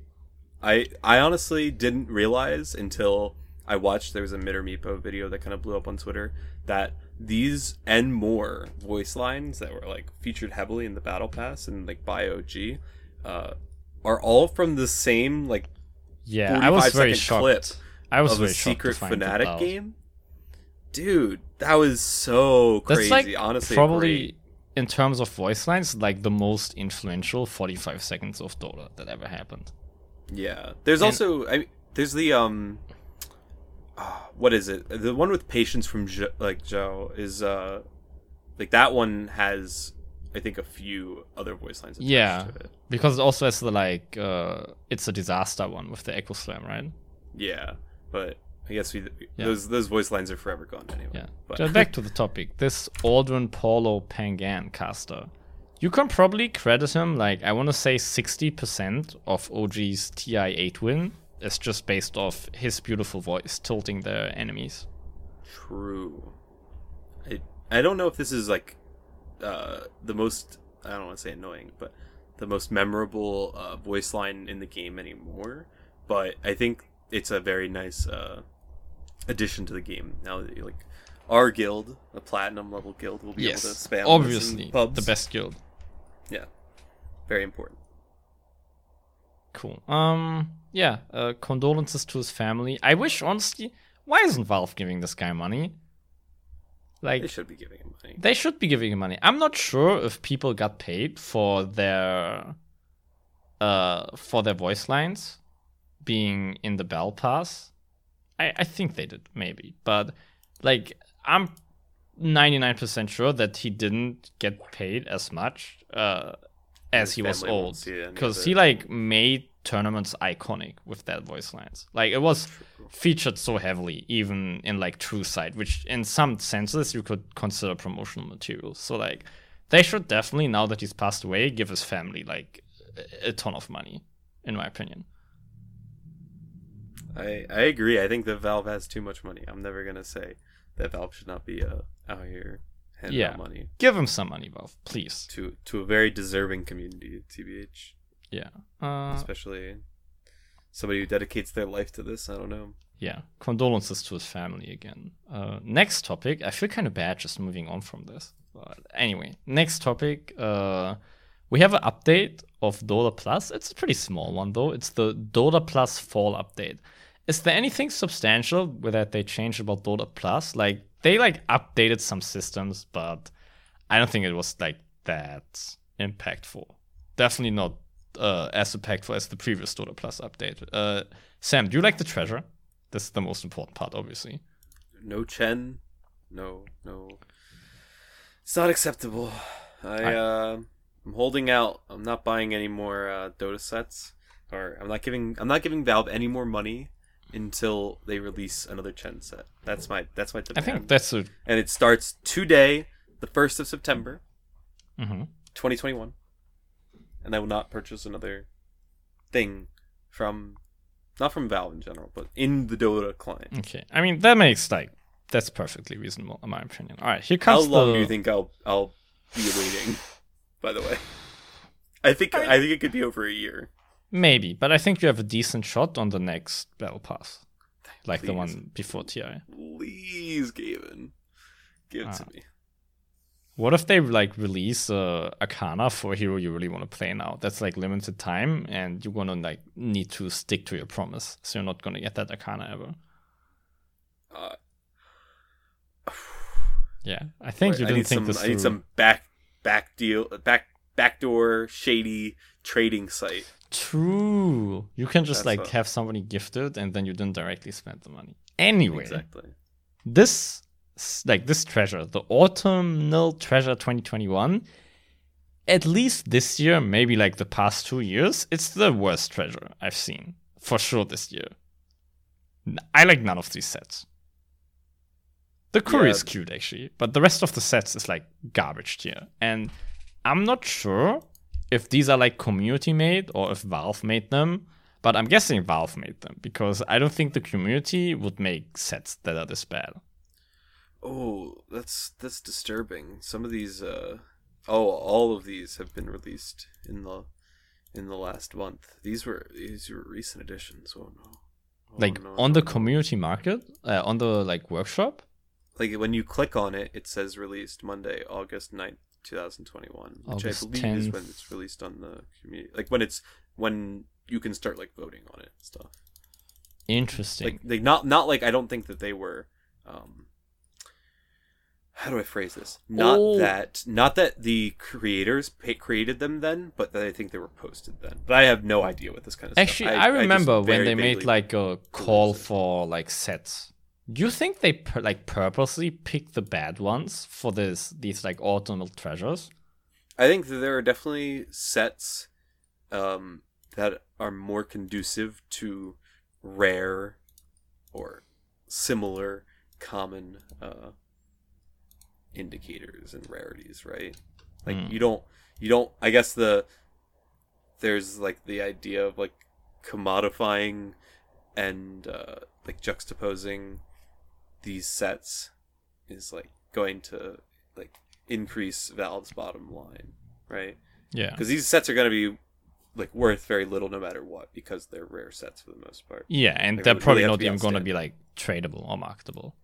I, I honestly didn't realize until I watched there was a Mitter Meepo video that kind of blew up on Twitter that these and more voice lines that were like featured heavily in the Battle Pass and like by OG, uh, are all from the same like Yeah, I was 45 very shocked. clip I was of very to secret fanatic game. Dude, that was so That's crazy. like honestly, probably great. in terms of voice lines, like the most influential 45 seconds of Dota that ever happened. Yeah. There's And- also I there's the um what is it? The one with patience from jo- like Joe is uh like that one has I think a few other voice lines attached Yeah, to it. because it also has the like uh, it's a disaster one with the Echo Slam, right? Yeah. But I guess we Yeah. those those voice lines are forever gone anyway. Yeah. But back to the topic. This Aldrin Paulo Pangan caster. You can probably credit him like I want to say 60% of OG's TI8 win is just based off his beautiful voice tilting their enemies. True. I I don't know if this is like uh the most I don't want to say annoying, but the most memorable uh, voice line in the game anymore. But I think it's a very nice uh, addition to the game. Now that you like our guild, a platinum level guild, will be Yes, able to spam obviously the best guild. Yeah, very important. Cool. Um, yeah. Uh, condolences to his family. I wish, honestly, why isn't Valve giving this guy money? Like They should be giving him money. they should be giving him money. I'm not sure if people got paid for their, uh, for their voice lines being in the Battle Pass. I I think they did maybe, but like I'm 99% sure that he didn't get paid as much uh, as he was old see any of because he like made tournaments iconic with that voice lines. Like it was featured so heavily, even in like True Sight, which in some senses you could consider promotional material. So like they should definitely now that he's passed away give his family like a- a ton of money, in my opinion. I I agree. I think that Valve has too much money. I'm never gonna say that Valve should not be uh, out here handing Yeah. out money. Give him some money, Valve, please. to to a very deserving community, tbh, Yeah. Uh, especially somebody who dedicates their life to this. I don't know. yeah. Condolences to his family again. Uh, next topic. I feel kind of bad just moving on from this. But anyway, next topic. Uh, we have an update of Dota Plus. It's a pretty small one though. It's the Dota Plus Fall update. Is there anything substantial with that they changed about Dota Plus? Like they like updated some systems, but I don't think it was like that impactful. Definitely not uh, as impactful as the previous Dota Plus update. Uh, Sam, do you like the treasure? This is the most important part, obviously. No Chen, no no. It's not acceptable. I I- uh, I'm holding out. I'm not buying any more uh, Dota sets, or I'm not giving I'm not giving Valve any more money until they release another Chen set. That's my that's my I think that's a. and it starts today, the first of September, mhm. 2021, and I will not purchase another thing from not from Valve in general, but in the Dota client. Okay. I mean, that makes like that's perfectly reasonable in my opinion. All right, here How long the. do you think I'll I'll be waiting? By the way, I think I, think it could be over a year. Maybe, but I think you have a decent shot on the next battle pass, like the one before TI. Please, Gaben, give it to Ah. me. What if they like release uh, Arcana for a hero you really want to play now? That's like limited time, and you're gonna like need to stick to your promise, so you're not gonna get that Arcana ever. Uh, Yeah, I think you didn't need think some. this I need some back back deal back backdoor shady trading site. True. You can just That's like what- have somebody gifted, and then you didn't directly spend the money. Anyway, Exactly. this like this treasure, the autumnal treasure 2021. At least this year, maybe like the past two years, it's the worst treasure I've seen for sure this year. I like none of these sets. The Curry Yeah. is cute actually, but the rest of the sets is like garbage tier. And I'm not sure if these are like community made or if Valve made them, but I'm guessing Valve made them because I don't think the community would make sets that are this bad. Oh, that's that's disturbing. Some of these, uh, oh, all of these have been released in the in the last month. These were these were recent editions. Oh no! Oh, like no, on no, the no. community market, uh, on the like workshop. like when you click on it, it says released Monday, August 9th, two thousand twenty one, which August I believe is when it's released on the community. Like when it's when you can start like voting on it and stuff. Interesting. like they not not like I don't think that they were um how do I phrase this? Not Oh. that not that the creators pa- created them then, but that I think they were posted then. But I have no idea what this kind of Actually, stuff. I, just remember when they made like a call for like sets. Do you think they like purposely pick the bad ones for this these like autumnal treasures? I think that there are definitely sets um that are more conducive to rare or similar common uh indicators and rarities, right? Like Hmm. you don't you don't I guess the there's like the idea of like commodifying and uh like juxtaposing these sets is like going to like increase Valve's bottom line, right? Yeah. Because these sets are going to be like worth very little no matter what because they're rare sets for the most part. Yeah, and Like, they're probably really not even going to be like tradable or marketable.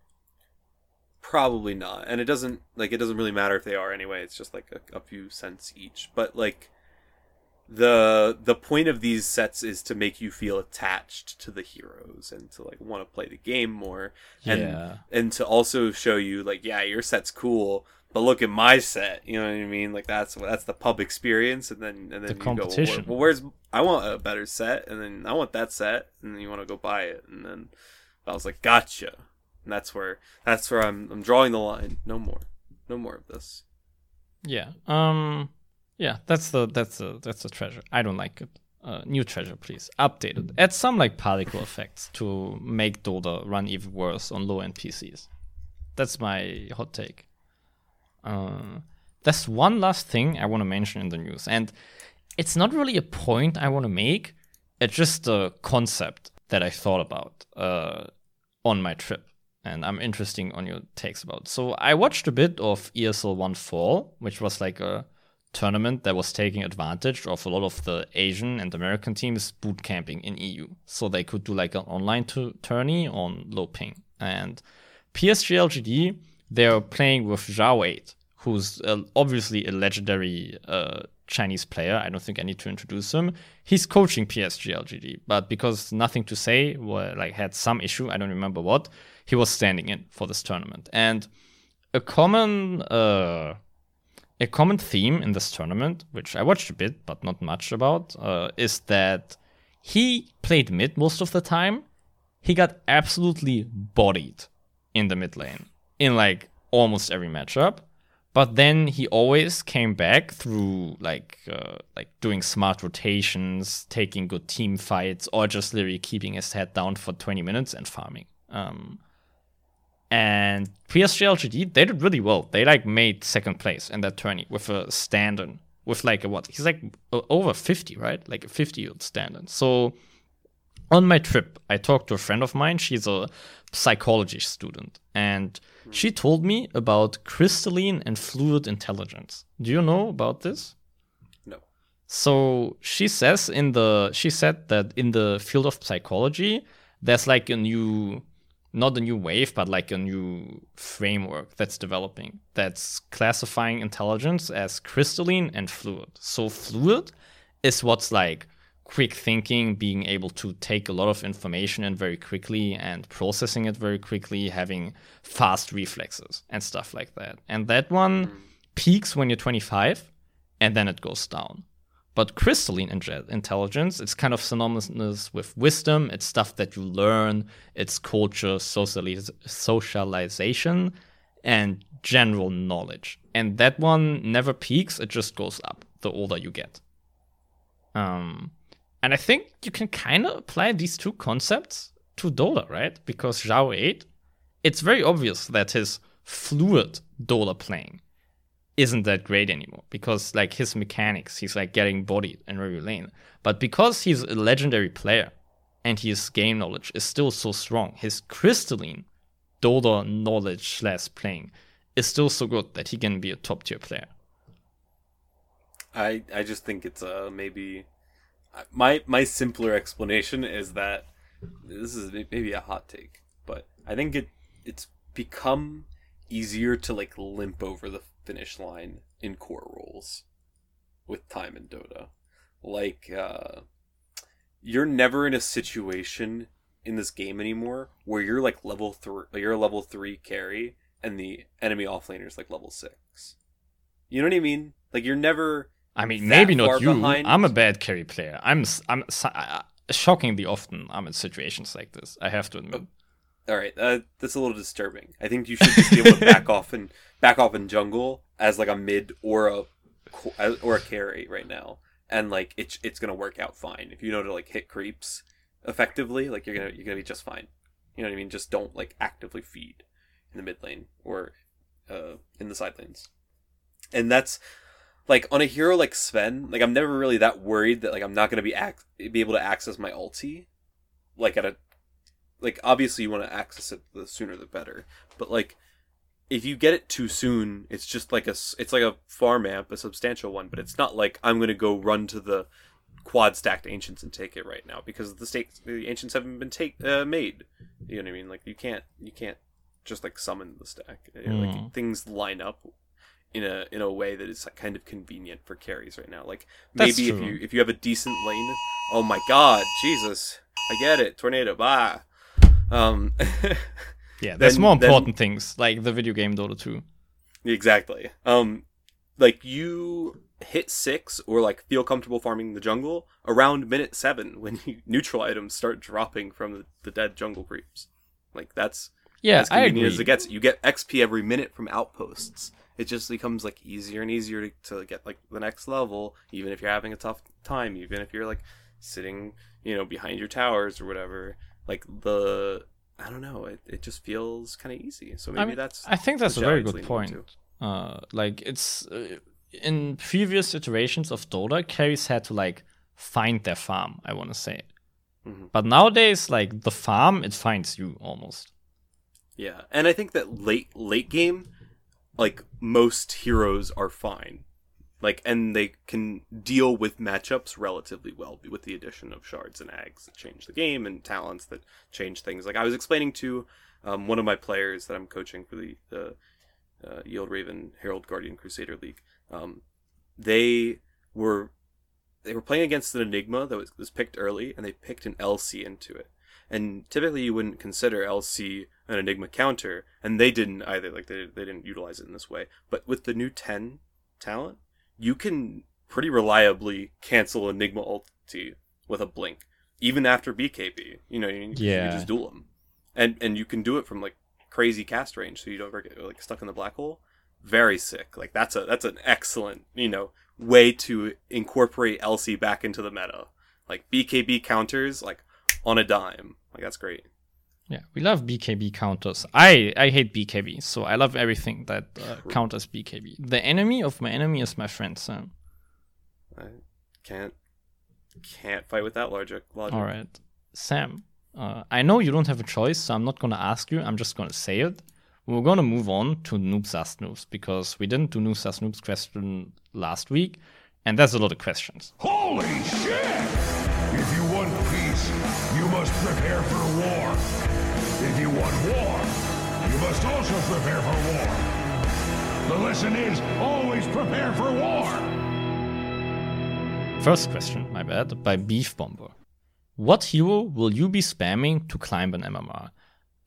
Probably not, and it doesn't like it doesn't really matter if they are anyway. It's just like a, a few cents each. But like the the point of these sets is to make you feel attached to the heroes and to like want to play the game more and Yeah. and to also show you like yeah your set's cool but look at my set you know what i mean like that's that's the pub experience and then and then The you go competition. well, well where's i want a better set and then i want that set and then you want to go buy it and then i was like gotcha and that's where that's where i'm i'm drawing the line no more no more of this Yeah. Um. Yeah. That's the that's the that's the treasure. I don't like it. Uh, new treasure, please. Update it. Add some like particle effects to make Dota run even worse on low end PCs. That's my hot take. Uh, there's one last thing I want to mention in the news, and it's not really a point I want to make. It's just a concept that I thought about uh, on my trip. and I'm interested on your takes about. So I watched a bit of ESL One Fall, which was like a tournament that was taking advantage of a lot of the Asian and American teams boot camping in EU, so they could do like an online tourney on low ping. And PSG LGD, they're playing with Xiao8, who's uh, obviously a legendary uh, Chinese player. I don't think I need to introduce him. He's coaching PSG LGD, but because NothingToSay, like had some issue, I don't remember what, he was standing in for this tournament. And a common uh, a common theme in this tournament, which I watched a bit but not much about, uh, is that he played mid most of the time. He got absolutely bodied in the mid lane in like almost every matchup. But then he always came back through like uh, like doing smart rotations, taking good team fights, or just literally keeping his head down for 20 minutes and farming. Um, and PSG LGD, they did really well. They like made second place in that tourney with a stand with like a what? He's like over 50, right? Like a 50 year old stand So on my trip, I talked to a friend of mine. She's a psychology student, and she told me about crystalline and fluid intelligence. Do you know about this? No. So she says in the she said that in the field of psychology, there's like a new not a new wave, but like a new framework that's developing that's classifying intelligence as crystalline and fluid. So, fluid is what's like quick thinking, being able to take a lot of information in very quickly and processing it very quickly, having fast reflexes and stuff like that. And that one mm. peaks when you're 25 and then it goes down. But crystalline intelligence, it's kind of synonymous with wisdom. It's stuff that you learn. It's culture, socializ- socialization, and general knowledge. And that one never peaks. It just goes up the older you get. Um, and I think you can kind of apply these two concepts to Dota, right? Because Xiao8, it's very obvious that his fluid Dota playing isn't that great anymore because like his mechanics, he's like getting bodied in every lane. But because he's a legendary player and his game knowledge is still so strong, his crystalline Dota knowledge slash playing is still so good that he can be a top tier player. I I just think it's uh maybe my my simpler explanation is that this is maybe a hot take, but I think it it's become easier to like limp over the finish line in core roles with time in Dota. Like, uh, you're never in a situation in this game anymore where you're like level three, you're a level three carry, and the enemy offlaner is like level six. You know what I mean? Like you're never. I mean, maybe not you. Behind. I'm a bad carry player. I'm I'm uh, shockingly often I'm in situations like this. I have to admit. All right, uh, that's a little disturbing. I think you should just be able to back off and back off in jungle as like a mid or a or a carry right now, and like it's it's gonna work out fine if you know to like hit creeps effectively. Like you're gonna you're gonna be just fine. You know what I mean? Just don't like actively feed in the mid lane or uh, in the side lanes, and that's like on a hero like Sven. Like I'm never really that worried that like I'm not gonna be ac- be able to access my ulti like at a like obviously you want to access it the sooner the better but like if you get it too soon it's just like a it's like a farm amp a substantial one but it's not like i'm going to go run to the quad stacked ancients and take it right now because the stakes the ancients haven't been take uh, made. You know what i mean? Like you can't you can't just like summon the stack. Mm. like hmm. things line up in a in a way that is kind of convenient for carries right now. Like maybe if you if you have a decent lane oh my god jesus i get it tornado bye um, yeah, there's then, more important then, things like the video game Dota 2. Exactly. Um, like you hit six or like feel comfortable farming the jungle around minute seven when you, neutral items start dropping from the, the dead jungle creeps. Like that's yeah, as convenient I agree. as it gets. You get XP every minute from outposts. It just becomes like easier and easier to, to get like the next level, even if you're having a tough time, even if you're like sitting, you know, behind your towers or whatever like the I don't know, it, it just feels kind of easy. So maybe I mean, that's I think that's a very good point. Uh, like it's uh, in previous iterations of Dota, carries had to like find their farm. I want to say, mm-hmm. but nowadays, like the farm, it finds you almost. Yeah, and I think that late late game, like most heroes are fine, like and they can deal with matchups relatively well with the addition of shards and ags that change the game and talents that change things. Like I was explaining to um, one of my players that I'm coaching for the the uh, Yield Raven Herald Guardian Crusader League. Um, they were they were playing against an Enigma that was, was picked early, and they picked an LC into it. And typically, you wouldn't consider LC an Enigma counter, and they didn't either. Like they they didn't utilize it in this way. But with the new ten talent, you can pretty reliably cancel Enigma ulti with a blink, even after BKB. You know, you, Yeah. you just duel them, and and you can do it from like crazy cast range, so you don't ever get like stuck in the black hole. Very sick. Like that's a that's an excellent you know way to incorporate LC back into the meta. Like BKB counters like on a dime. Like that's great. Yeah, we love BKB counters. I I hate BKB, so I love everything that uh, counters BKB. The enemy of my enemy is my friend Sam. I can't can't fight with that logic. logic. All right, Sam. Uh, I know you don't have a choice, so I'm not gonna ask you. I'm just gonna say it. We're gonna move on to noobs ask noobs because we didn't do noobs ask noobs question last week, and there's a lot of questions. Holy shit! You must prepare for war. If you want war, you must also prepare for war. The lesson is always prepare for war. First question, my bad, by Beef Bomber. What hero will you be spamming to climb an MMR?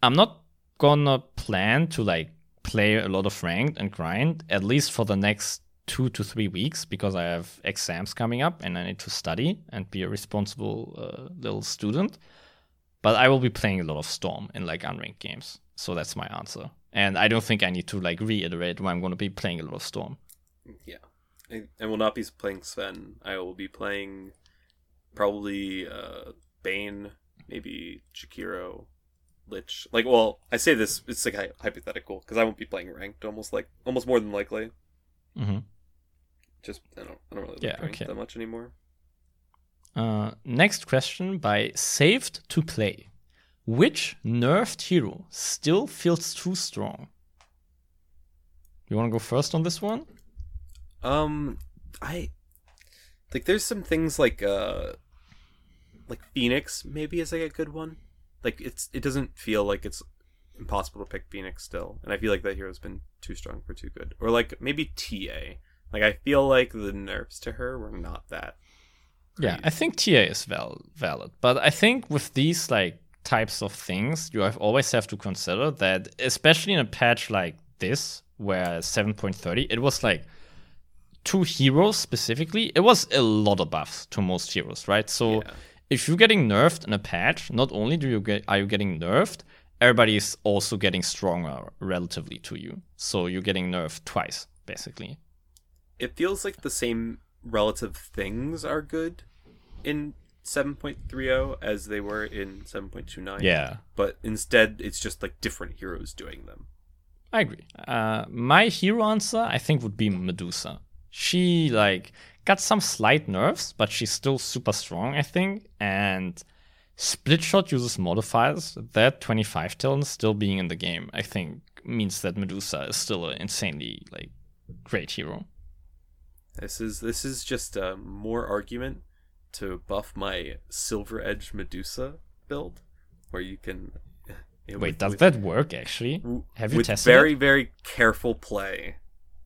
I'm not gonna plan to like play a lot of ranked and grind, at least for the next two to three weeks, because I have exams coming up and I need to study and be a responsible uh, little student. But I will be playing a lot of Storm in like unranked games. So that's my answer. And I don't think I need to like reiterate why I'm gonna be playing a lot of Storm. Yeah. I, I will not be playing Sven. I will be playing probably uh, Bane, maybe Jakiro, Lich. Like, well, I say this it's like hypothetical because I won't be playing ranked. Almost like almost more than likely. hmm Just I don't I don't really like Yeah, okay. that much anymore. Uh, next question by Saved to Play. Which nerfed hero still feels too strong? You want to go first on this one? Um, I like there's some things like uh, like Phoenix maybe is like a good one. Like it's it doesn't feel like it's impossible to pick Phoenix still, and I feel like that hero's been too strong for too good. Or like maybe TA. Like I feel like the nerfs to her were not that. Yeah, I think TA is val- valid, but I think with these like types of things, you have always have to consider that, especially in a patch like this, where 7.30, it was like two heroes specifically. It was a lot of buffs to most heroes, right? So Yeah. if you're getting nerfed in a patch, not only do you get are you getting nerfed, everybody is also getting stronger relatively to you. So you're getting nerfed twice, basically. It feels like the same relative things are good in 7.30 as they were in 7.29. Yeah. But instead, it's just like different heroes doing them. I agree. Uh, my hero answer, I think, would be Medusa. She like got some slight nerfs, but she's still super strong, I think. And split shot uses modifiers. That 25 talent still being in the game, I think, means that Medusa is still an insanely like great hero. This is this is just uh, more argument to buff my Silver Edge Medusa build, where you can. you know, Wait, with- does with- that work actually? Have you with tested very it? very careful play,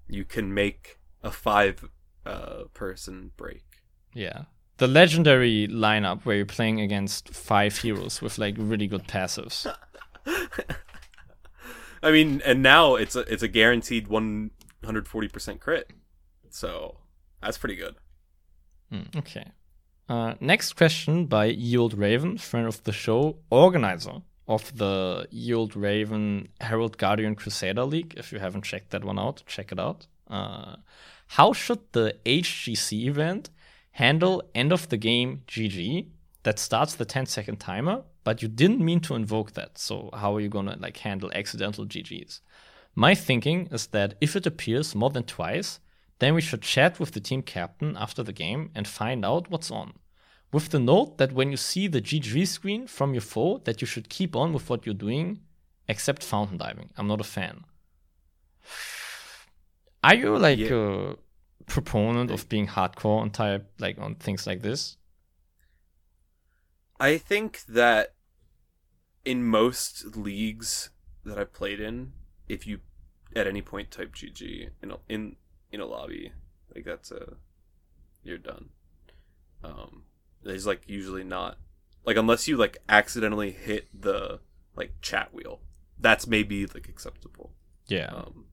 you can make a five uh, person break. Yeah. The legendary lineup where you're playing against five heroes with like really good passives. I mean, and now it's a it's a guaranteed one hundred forty percent crit, so that's pretty good. Hmm, okay. Uh, next question by Yield Raven, friend of the show, organizer of the Yield Raven Herald Guardian Crusader League. If you haven't checked that one out, check it out. Uh, how should the HGC event handle end of the game GG that starts the 10 second timer, but you didn't mean to invoke that? So how are you gonna like handle accidental GGs? My thinking is that if it appears more than twice, then we should chat with the team captain after the game and find out what's on. With the note that when you see the GG screen from your foe, that you should keep on with what you're doing except fountain diving. I'm not a fan. Are you like Yeah. a proponent of being hardcore on type like on things like this? I think that in most leagues that I played in, if you at any point type GG in in in a lobby, like that's a you're done. Um, there's like usually not like unless you like accidentally hit the like chat wheel, that's maybe like acceptable. Yeah. Um,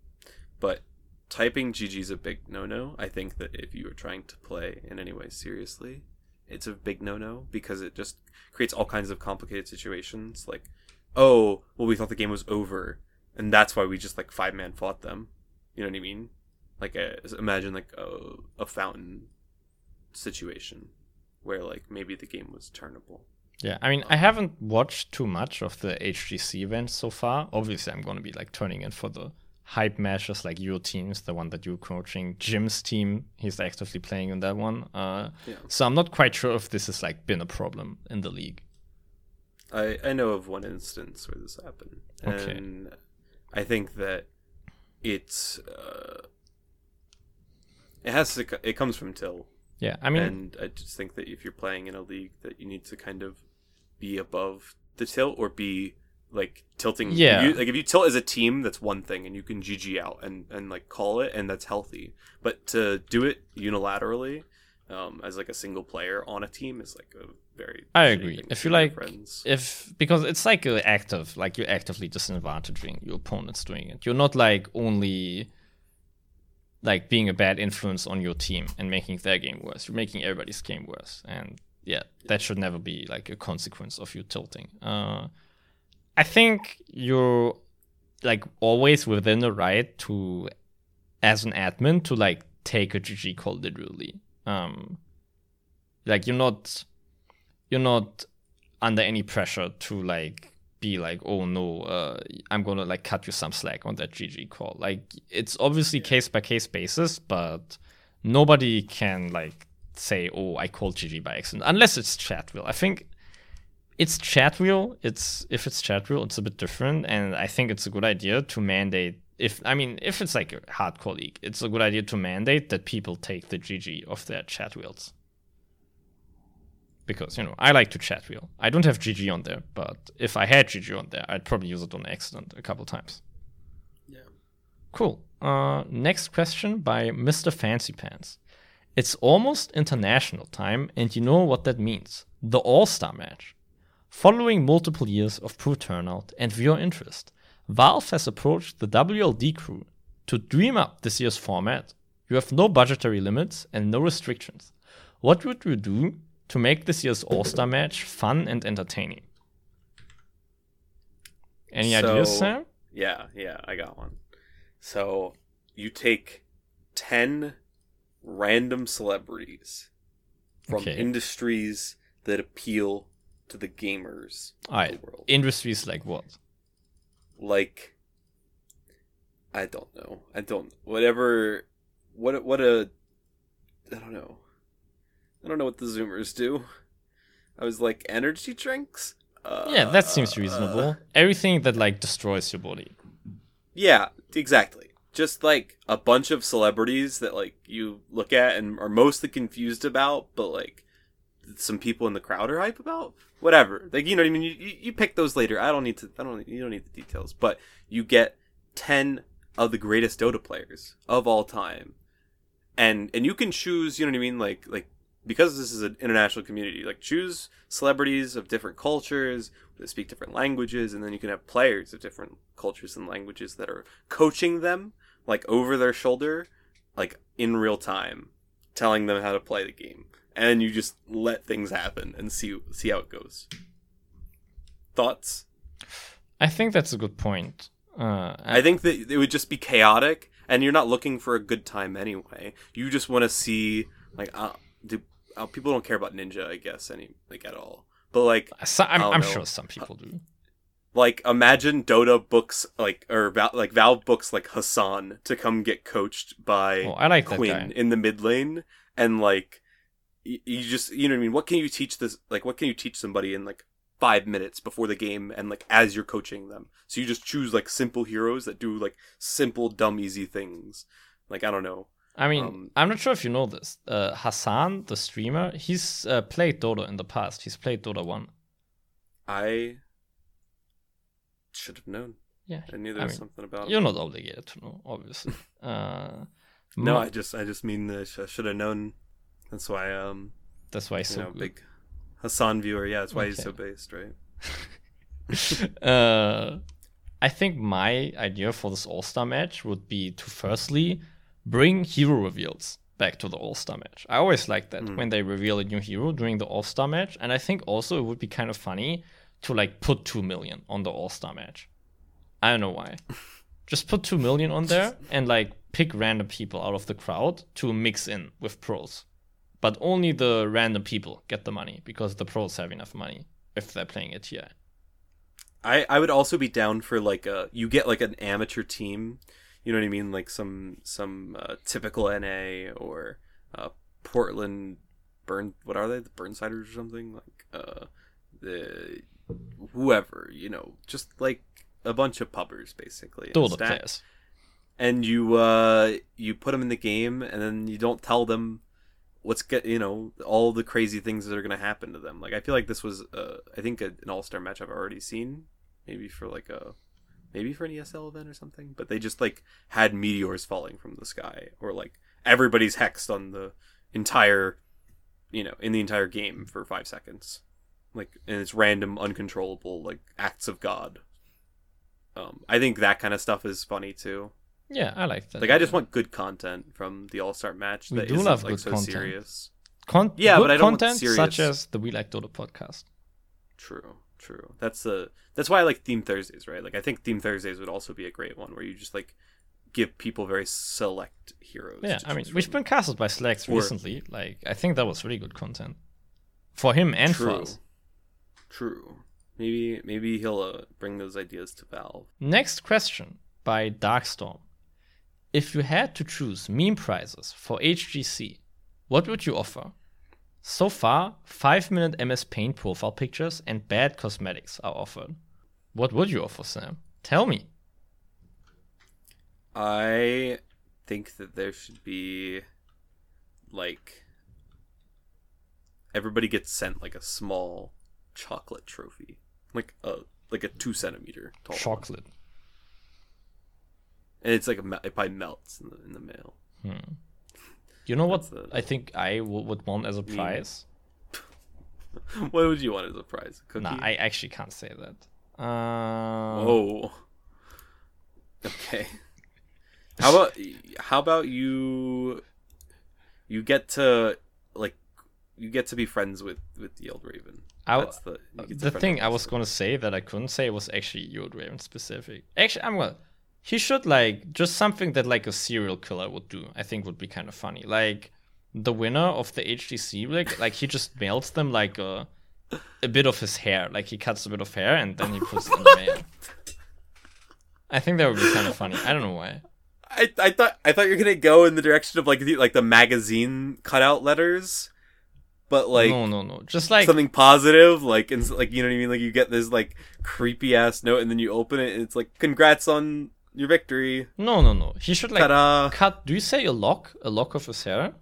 but typing GG is a big no no. I think that if you are trying to play in any way seriously, it's a big no no because it just creates all kinds of complicated situations. Like, oh, well, we thought the game was over, and that's why we just like five man fought them. You know what I mean? Like, a, imagine like a, a fountain situation where like maybe the game was turnable. Yeah, I mean, I haven't watched too much of the HGC events so far. Obviously, I'm going to be like turning in for the hype matches, like your teams, the one that you're coaching. Jim's team, he's actively playing in that one. Uh, Yeah. So I'm not quite sure if this has like been a problem in the league. I, I know of one instance where this happened, Okay. and I think that it's uh, it has to it comes from Till, Yeah, I mean, and I just think that if you're playing in a league, that you need to kind of be above the tilt or be like tilting. Yeah. you- like if you tilt as a team, that's one thing, and you can GG out and and like call it, and that's healthy. But to do it unilaterally. Um, as like a single player on a team is like a very. I agree. If you like, friends. if because it's like active, like you're actively disadvantaging your opponents doing it. You're not like only like being a bad influence on your team and making their game worse. You're making everybody's game worse, and yeah, that should never be like a consequence of you tilting. Uh, I think you're like always within the right to, as an admin, to like take a GG call literally. Um, like you're not you're not under any pressure to like be like oh no uh, i'm gonna like cut you some slack on that gg call. Like it's obviously case by case basis but nobody can like say oh i called gg by accident unless it's chat wheel. I think it's chat wheel. It's if it's chat wheel it's a bit different and i think it's a good idea to mandate if i mean if it's like a hardcore league it's a good idea to mandate that people take the gg off their chat wheels because you know I like to chat wheel. I don't have GG on there, but if I had GG on there, I'd probably use it on accident a couple times. Yeah. Cool. Uh, next question by Mr. Fancy Pants. It's almost international time, and you know what that means the All Star match. Following multiple years of poor turnout and viewer interest, Valve has approached the WLD crew to dream up this year's format. You have no budgetary limits and no restrictions. What would you do to make this year's All Star match fun and entertaining? Any ideas, Sam? Yeah, yeah, I got one. So you take ten random celebrities from Okay. industries that appeal to the gamers All right. of the world. Industries like what? like I don't know. I don't whatever what what a I don't know. I don't know what the zoomers do. I was like energy drinks? Uh, Yeah, that seems reasonable. Everything that like destroys your body. Yeah, exactly. Just like a bunch of celebrities that like you look at and are mostly confused about, but like some people in the crowd are hype about. Whatever, like you know what I mean. You, you, you pick those later. I don't need to. I don't. You don't need the details. But you get ten of the greatest Dota players of all time, and and you can choose. You know what I mean? Like like because this is an international community. Like choose celebrities of different cultures that speak different languages, and then you can have players of different cultures and languages that are coaching them like over their shoulder, like in real time, telling them how to play the game, and you just let things happen and see see how it goes. Thoughts? I think that's a good point. Uh, I think that it would just be chaotic, and you're not looking for a good time anyway. You just want to see like, uh, do uh, people don't care about Ninja, I guess, any like at all. But like, so, I'm, I'm sure some people do. like imagine Dota books like or Val- like Valve books like Hassan to come get coached by Oh, I like Quinn in the mid lane, and like y- you just you know what I mean. What can you teach this? Like, what can you teach somebody in like five minutes before the game and like as you're coaching them. So you just choose like simple heroes that do like simple, dumb, easy things. Like I don't know. I mean, Um, I'm not sure if you know this. Uh, Hassan, the streamer, he's uh, played Dota in the past. He's played Dota 1. I should have known. Yeah. I knew there I was mean, something about You're him. not obligated to know, obviously. uh, No, I just I just mean that I should have known. That's why um that's why he's so know big Hassan viewer. Yeah, that's why he's so based, right? uh, I think my idea for this All Star match would be to firstly bring hero reveals back to the All Star match. I always like that mm. when they reveal a new hero during the All Star match, and I think also it would be kind of funny to like put two million on the All Star match. I don't know why. Just put two million on there and like pick random people out of the crowd to mix in with pros. But only the random people get the money because the pros have enough money if they're playing a TI. I I would also be down for like a you get like an amateur team, you know what I mean, like some some uh, typical NA or uh, Portland Burn. What are they? The Burnsiders or something like uh the whoever you know, just like a bunch of pubbers basically. and Dota players. and you uh you put them in the game and then you don't tell them what's get you know all the crazy things that are going to happen to them like i feel like this was uh i think a, an all-star match i've already seen maybe for like a maybe for an esl event or something but they just like had meteors falling from the sky or like everybody's hexed on the entire you know in the entire game for five seconds like and it's random uncontrollable like acts of god um i think that kind of stuff is funny too Yeah, I like that. like I just want good content from the All Star match. We that do isn't, love like good so content. serious. Con- Yeah, but I don't want content serious- such as the We Like Dota podcast. True, true. That's the that's why I like Theme Thursdays, right? Like I think Theme Thursdays would also be a great one where you just like give people very select heroes. Yeah, I mean, choose we've been casted by Slacks recently. Like, I think that was really good content for him and for true, us. true. Maybe maybe he'll uh, bring those ideas to Valve. Next question by Darkstorm. If you had to choose meme prizes for HGC, what would you offer? So far, 5 minute MS Paint profile pictures and bad cosmetics are offered. What would you offer, Sam? Tell me. I think that there should be like everybody gets sent like a small chocolate trophy, like a like a two centimeter tall, one. Chocolate. and it's like a it probably melts in the, in the mail. Hmm. You know what the- I think I w- would want as a prize? what would you want as a prize? A cookie? Nah, I actually can't say that. Uh, Oh. Okay. How about how about you you get to like you get to be friends with with Yield Raven. I- That's the you get to the thing I was gonna say that I couldn't say was actually Yield Raven specific. Actually, I'm gonna. He should like just something that like a serial killer would do. I think would be kind of funny. Like the winner of the HDC, like like he just melts them like a a bit of his hair. Like he cuts a bit of hair and then he puts it in the mail. I think that would be kind of funny. I don't know why. I, I thought I thought you're gonna go in the direction of like the like the magazine cutout letters, but like no, no, no. Just like something positive, like and like you know what I mean. Like you get this like creepy ass note, and then you open it, and it's like congrats on your victory. no, no, no. He should like Ta-da! cut. Do you say a lock? A lock of his hair,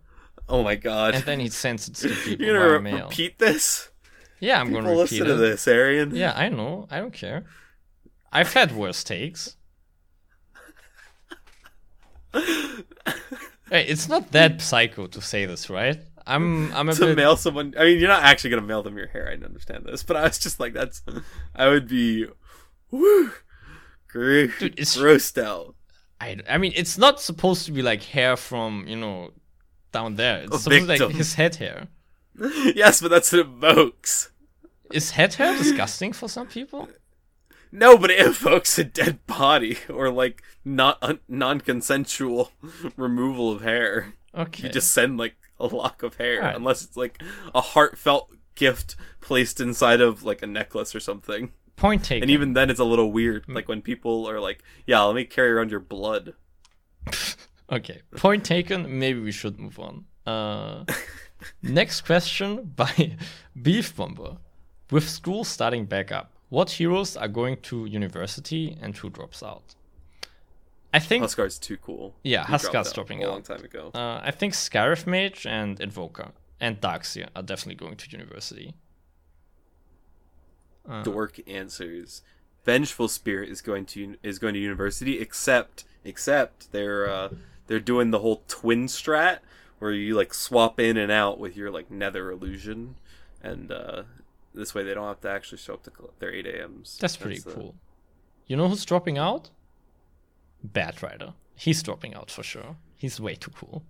Oh my god! and then he sends it to people You're gonna re- repeat this? Yeah, I'm People gonna repeat listen it. to this, Arian. Yeah, I know. I don't care. I've had worse takes. hey, it's not that psycho to say this, right? I'm I'm a to bit mail someone. I mean, you're not actually gonna mail them your hair. I understand this, but I was just like, that's. I would be, woo, Dude, it's- roast out. I, I mean, it's not supposed to be like hair from you know down there. It's A supposed to be like his head hair. yes, but that's what it evokes. Is head hair disgusting for some people? No, but it evokes a dead body or like not un- non-consensual removal of hair. Okay. You just send like a lock of hair, Alright. unless it's like a heartfelt gift placed inside of like a necklace or something. Point taken. And even then, it's a little weird. Hmm. Like when people are like, "Yeah, let me carry around your blood." Okay, point taken. Maybe we should move on. Uh, next question by Beef Bomber. With school starting back up, what heroes are going to university and who drops out? I think Huskar's too cool. Yeah, He Huskar's out dropping a out. long time ago. uh, I think Skywrath Mage and Invoker and Darkseer are definitely going to university. Uh. Dork answers. Vengeful Spirit is going to is going to university, except except they're uh, they're doing the whole twin strat where you like swap in and out with your like Nether illusion, and uh, this way they don't have to actually show up to their eight AMs. That's pretty uh, cool. You know who's dropping out? Batrider. He's dropping out for sure. He's way too cool.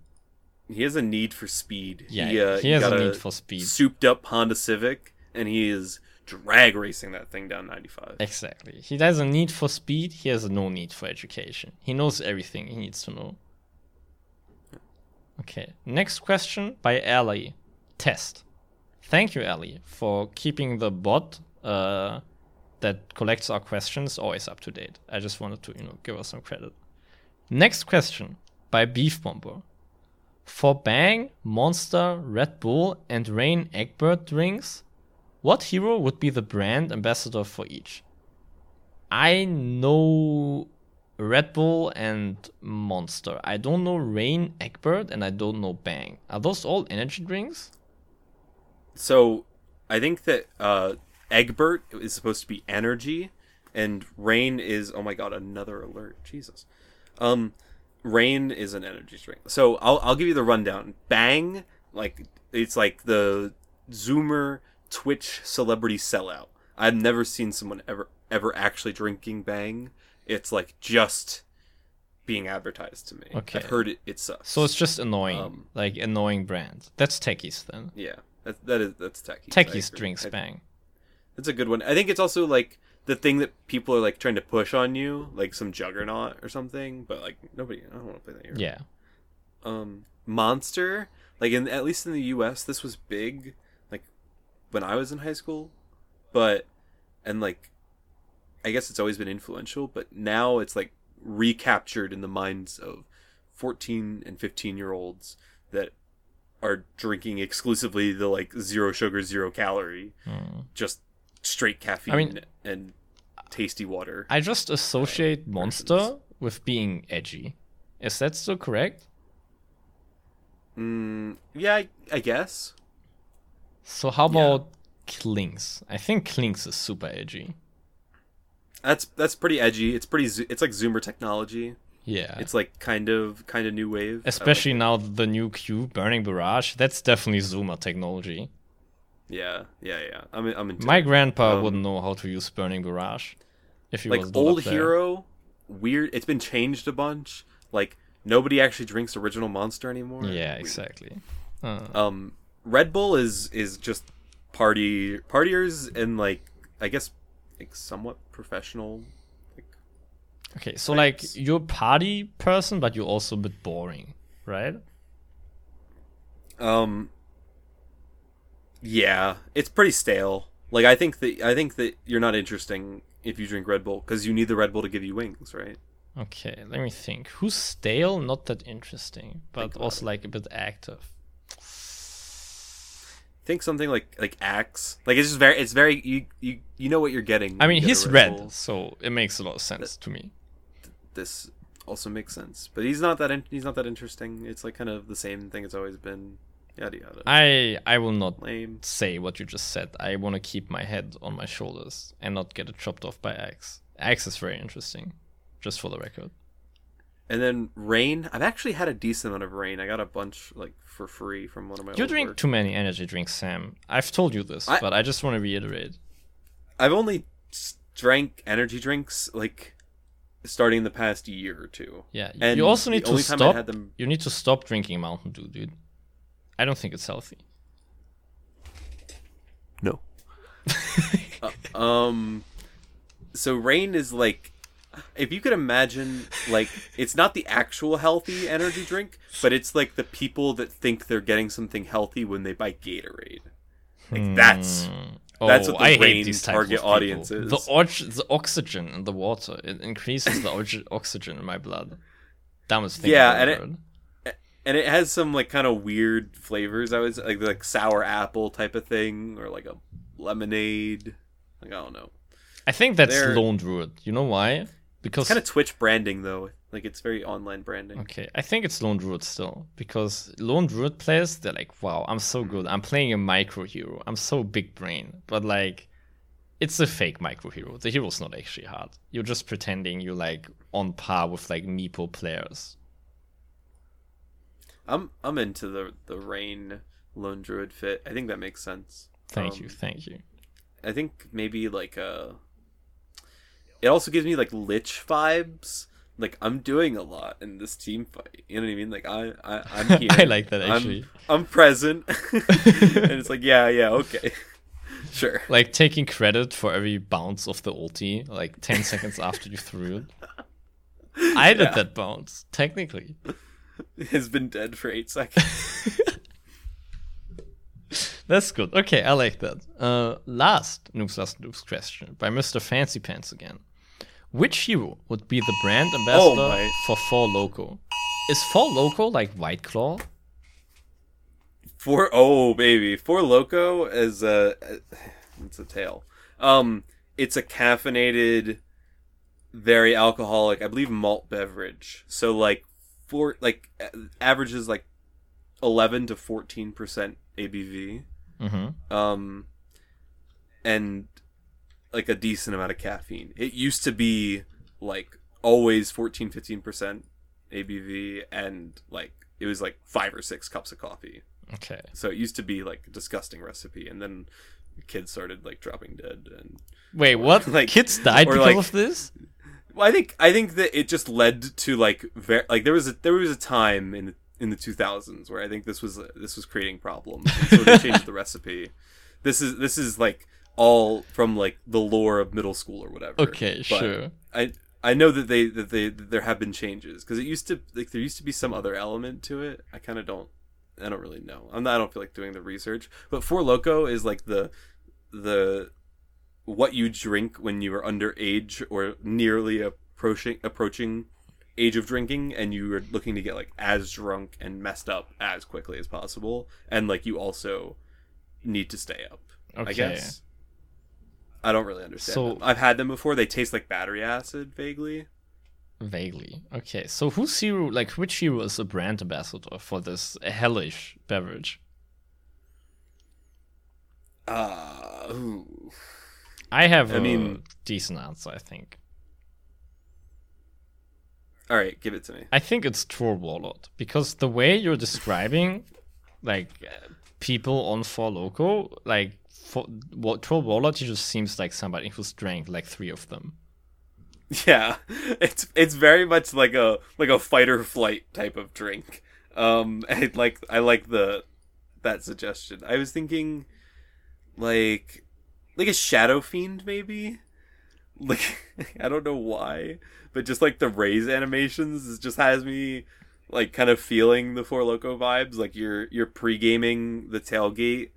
He has a need for speed. Yeah, he, uh, he has a got need for speed. Souped up Honda Civic, and he is drag racing that thing down 95. Exactly. He has a need for speed. He has no need for education. He knows everything he needs to know. Okay. Next question by Ali. Test. Thank you, Ali, for keeping the bot uh, that collects our questions always up to date. I just wanted to, you know, give us some credit. Next question by Beef Bomber. For Bang, Monster, Red Bull, and Reign Egbert drinks, what hero would be the brand ambassador for each? I know Red Bull and Monster. I don't know Reign Egbert and I don't know Bang. Are those all energy drinks? So I think that uh, Egbert is supposed to be energy, and Reign is oh my god another alert Jesus. Um, Reign is an energy drink. So I'll I'll give you the rundown. Bang like it's like the Zoomer Twitch celebrity sellout. I've never seen someone ever ever actually drinking Bang. It's like just being advertised to me. Okay. I've heard it. It sucks. So it's just annoying, Um, like annoying brand. That's Techies then. yeah. That, that is that's techie. Techies drinks Bang. That's a good one. I think it's also like the thing that people are like trying to push on you, like some juggernaut or something. But like nobody, I don't want to play that hero. Yeah. Um, monster, like in at least in the U.S., this was big, when I was in high school, but and like, I guess it's always been influential, but now it's like recaptured in the minds of fourteen and fifteen year olds that are drinking exclusively the like zero sugar, zero calorie, just straight caffeine mean- and tasty water. I just associate Monster with being edgy. Is that still correct? Mm, yeah, I, I guess. So how about Clinkz? I think Clinkz is super edgy. That's that's pretty edgy. It's pretty. zo- It's like Zoomer technology. Yeah. It's like kind of kind of new wave. I like Especially it. now the new Q, Burning Barrage, that's definitely Zoomer technology. Yeah, yeah, yeah. I'm I'm into My grandpa Um, wouldn't know how to use Burning Barrage. If he like was old hero. Weird. It's been changed a bunch. Like nobody actually drinks original Monster anymore. Yeah, Weird. exactly. Uh, Um, Red Bull is is just party partiers and like I guess like somewhat professional. Like okay, so like you're a party person, but you're also a bit boring, right? Um. Yeah, it's pretty stale. Like I think that I think that you're not interesting if you drink Red Bull because you need the Red Bull to give you wings, right? Okay, let me think. Who's stale? Not that interesting, but Think also like a bit active. Think something like like Axe. Like it's just very it's very you you you know what you're getting. I mean, get he's Red Bull. so it makes a lot of sense to me. This also makes sense, but he's not that in, he's not that interesting. It's like kind of the same thing it's always been. Yada yada. I I will not Lame. say what you just said. I want to keep my head on my shoulders and not get it chopped off by Axe. Axe is very interesting, just for the record. And then Reign. I've actually had a decent amount of Reign. I got a bunch like for free from one of my. You old drink work. too many energy drinks, Sam. I've told you this, I- but I just want to reiterate. I've only drank energy drinks like starting the past year or two. Yeah, And you also the need to only time I stop. had them- You need to stop drinking Mountain Dew, dude. I don't think it's healthy. No. um. So Reign is like, if you could imagine, like it's not the actual healthy energy drink, but it's like the people that think they're getting something healthy when they buy Gatorade. Like hmm. that's That's oh, what the I hate these target audience is. The, the oxygen in the water it increases the oxy- oxygen in my blood. Dumbest thing. Yeah, and it- and it has some like kind of weird flavors. I was like like sour apple type of thing, or like a Lemonade. Like I don't know. I think that's They're- Lone Druid. You know why? Because it's Kind of Twitch branding though. Like it's very online branding. Okay, I think it's Lone Druid still because Lone Druid players they're like, wow, I'm so good. I'm playing a micro hero. I'm so big brain, but like, it's a fake micro hero. The hero's not actually hard. You're just pretending you're like on par with like Meepo players. I'm I'm into the the Reign lone druid fit. I think that makes sense. Thank Um, you, thank you. I think maybe like uh it also gives me like lich vibes. Like I'm doing a lot in this team fight. You know what I mean? Like I, I I'm here. I like that, I'm- actually. I'm, present. and it's like, yeah, yeah, okay. Sure. Like taking credit for every bounce of the ulti, like ten seconds after you threw it. I did Yeah. that bounce, technically. Has been dead for eight seconds. That's good. Okay, I like that. Uh, last Noobs Last Noobs question by Mr. Fancy Pants again. Which hero would be the brand ambassador my. for Four Loco? Is Four Loco like White Claw? For oh baby, Four Loco is a it's a tail. Um, it's a caffeinated, very alcoholic, I believe malt beverage. So like for like averages like eleven to fourteen percent ABV. Mm-hmm. Um, and like a decent amount of caffeine. It used to be like always 14 15% ABV and like it was like 5 or 6 cups of coffee. Okay. So it used to be like a disgusting recipe, and then kids started like dropping dead. And Wait, what? like- Kids died because like- of this? well, I think I think that it just led to like ver- like there was a there was a time in the, in the 2000s where I think this was this was creating problems. And so they changed the recipe. This is this is like all from like the lore of middle school or whatever. Okay, But sure. I I know that they that they that there have been changes because it used to like there used to be some other element to it. I kind of don't I don't really know. I'm not, I don't feel like doing the research. But Four Loco is like the the what you drink when you are underage or nearly approaching approaching age of drinking and you are looking to get like as drunk and messed up as quickly as possible and like you also need to stay up. I Okay. guess. I don't really understand. So- them. I've had them before. They taste like battery acid vaguely. Vaguely. Okay, so who's hero, like, which hero is a brand ambassador for this hellish beverage? Uh, ooh. I have I a mean- decent answer, I think. all right, give it to me. I think it's Troll Warlord because the way you're describing, like uh, people on Four Loco, like for what Troll just seems like somebody who's drank like three of them. Yeah, it's it's very much like a like a fight or flight type of drink. Um, I like I like the that suggestion. I was thinking like like a shadow fiend maybe. Like I don't know why, but just like the raise animations just has me like kind of feeling the Four Loco vibes. Like you're you're pre gaming the tailgate.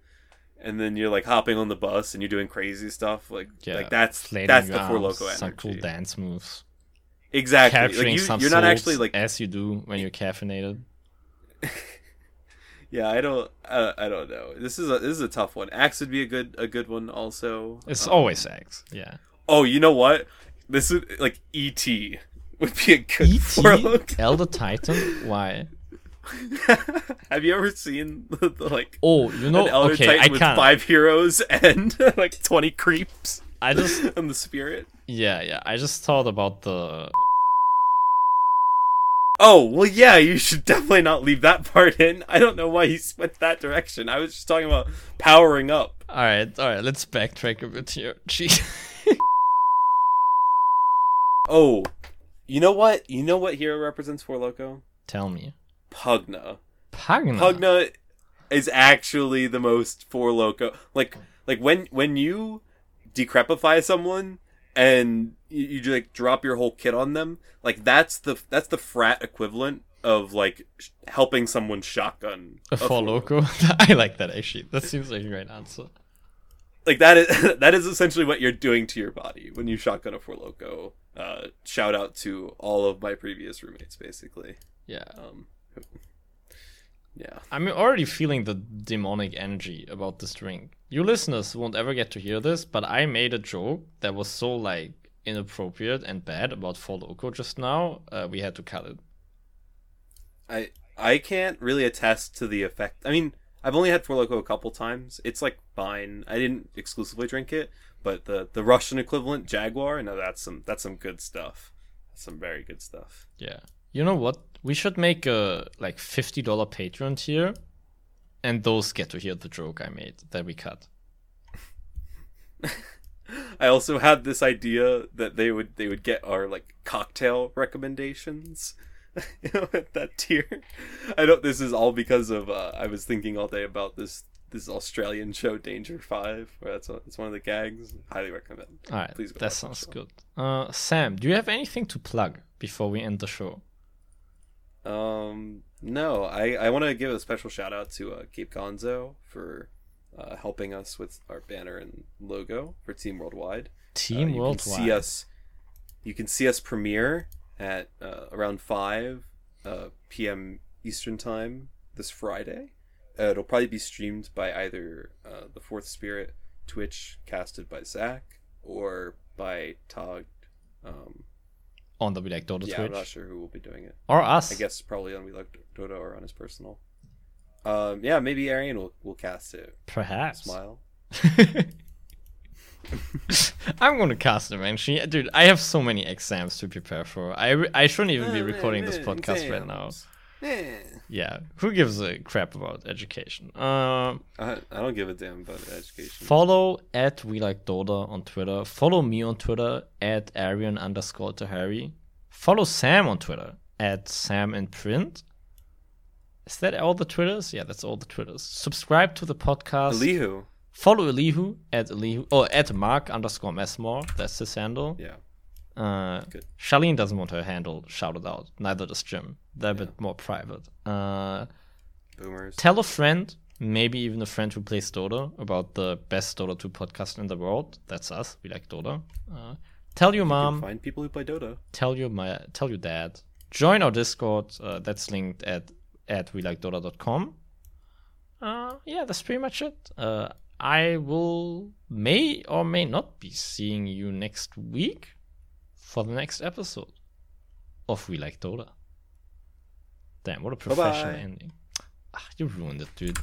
And then you're like hopping on the bus and you're doing crazy stuff like Yeah, like that's that's the Four Loco energy. Some cool dance moves. Exactly. Capturing like you, you're not actually like as you do when you're caffeinated. yeah. I don't. Uh, I don't know. This is a this is a tough one. Axe would be a good a good one also. It's Um, always Axe. Yeah. Oh, you know what? This is like ET would be a good E.T. Elder Titan? Why? Have you ever seen the, the, like Oh, you know, Elder okay, Titan I with can't. five heroes and like twenty creeps I just, on the spirit? yeah, yeah. I just thought about the. Oh well, yeah. You should definitely not leave that part in. I don't know why he went that direction. I was just talking about powering up. All right, all right. Let's backtrack a bit here. Jeez. Oh, you know what? You know what hero represents Four Loco? Tell me. Pugna. Pugna. Pugna is actually the most Four Loco. Like, like when when you decrepify someone and you, you like drop your whole kit on them, like that's the that's the frat equivalent of like sh- helping someone shotgun A Four Four Loco. I like that actually. That seems like a great answer. Like that is that is essentially what you're doing to your body when you shotgun a Four Loco. Uh, shout out to all of my previous roommates, basically. Yeah. Um, Yeah. I'm already feeling the demonic energy about this drink. You listeners won't ever get to hear this, but I made a joke that was so like inappropriate and bad about Four Loco just now. Uh, we had to cut it. I I can't really attest to the effect. I mean, I've only had Four Loco a couple times. It's like fine. I didn't exclusively drink it, but the the Russian equivalent Jaguar, no, that's some that's some good stuff. That's some very good stuff. Yeah. You know what? We should make a like fifty dollar Patreon tier, and those get to hear the joke I made that we cut. I also had this idea that they would they would get our like cocktail recommendations. you know, at that tier. I know this is all because of uh, I was thinking all day about this this Australian show Danger Five, where that's that's one of the gags. Highly recommend. All right, Please go that sounds good. Uh, Sam, do you have anything to plug before we end the show? Um, no, I I want to give a special shout out to uh, Cape Gonzo for uh, helping us with our banner and logo for Team Worldwide. Team Uh, you Worldwide. Can see us. You can see us premiere at uh, around five uh, p.m. Eastern time this Friday. Uh, it'll probably be streamed by either uh, the Fourth Spirit Twitch, casted by Zach, or by Tog. Um, on the We Like Dota yeah, Twitch I'm not sure who will be doing it. or us. I guess probably on We Like Dota or on his personal. Um, yeah, maybe Arian will, will cast it. Perhaps. Smile. I'm gonna cast him, man. She, dude, I have so many exams to prepare for. I, re- I shouldn't even be Oh, recording this podcast right now. Eh. Yeah, who gives a crap about education? Um, I, I don't give a damn about education. follow at We Like Dota on Twitter. Follow me on Twitter at Arian underscore Tahari. Follow Sam on Twitter at Sam in Print. Is that all the Twitters? Yeah, that's all the Twitters. Subscribe to the podcast. Elihu. Follow Elihu at Elihu or at Mark underscore Messmore. That's his handle. Yeah. Uh. Charlene doesn't want her handle shouted out. Neither does Jim. They're a bit more private. Uh, Boomers. tell a friend, maybe even a friend who plays Dota, about the best Dota 2 podcast in the world. That's us. We like Dota. Uh, tell your mom. Find people who play Dota. Tell your my tell your dad. Join our Discord. Uh, that's linked at at welikeDota.com. Uh, yeah, that's pretty much it. Uh, I will may or may not be seeing you next week for the next episode of We Like Dota. Damn, what a professional Bye-bye. ending. Ah, you ruined it, dude.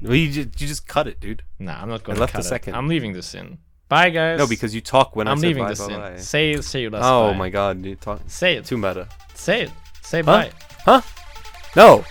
Well, you just, you just cut it, dude. Nah, I'm not going to left cut the it. second. I'm leaving this in. Bye, guys. No, because you talk when I I'm said leaving bye, this bye, in. bye. Say say your last Oh my god, you talk Say it. too meta. Say it. Say bye. Huh? No.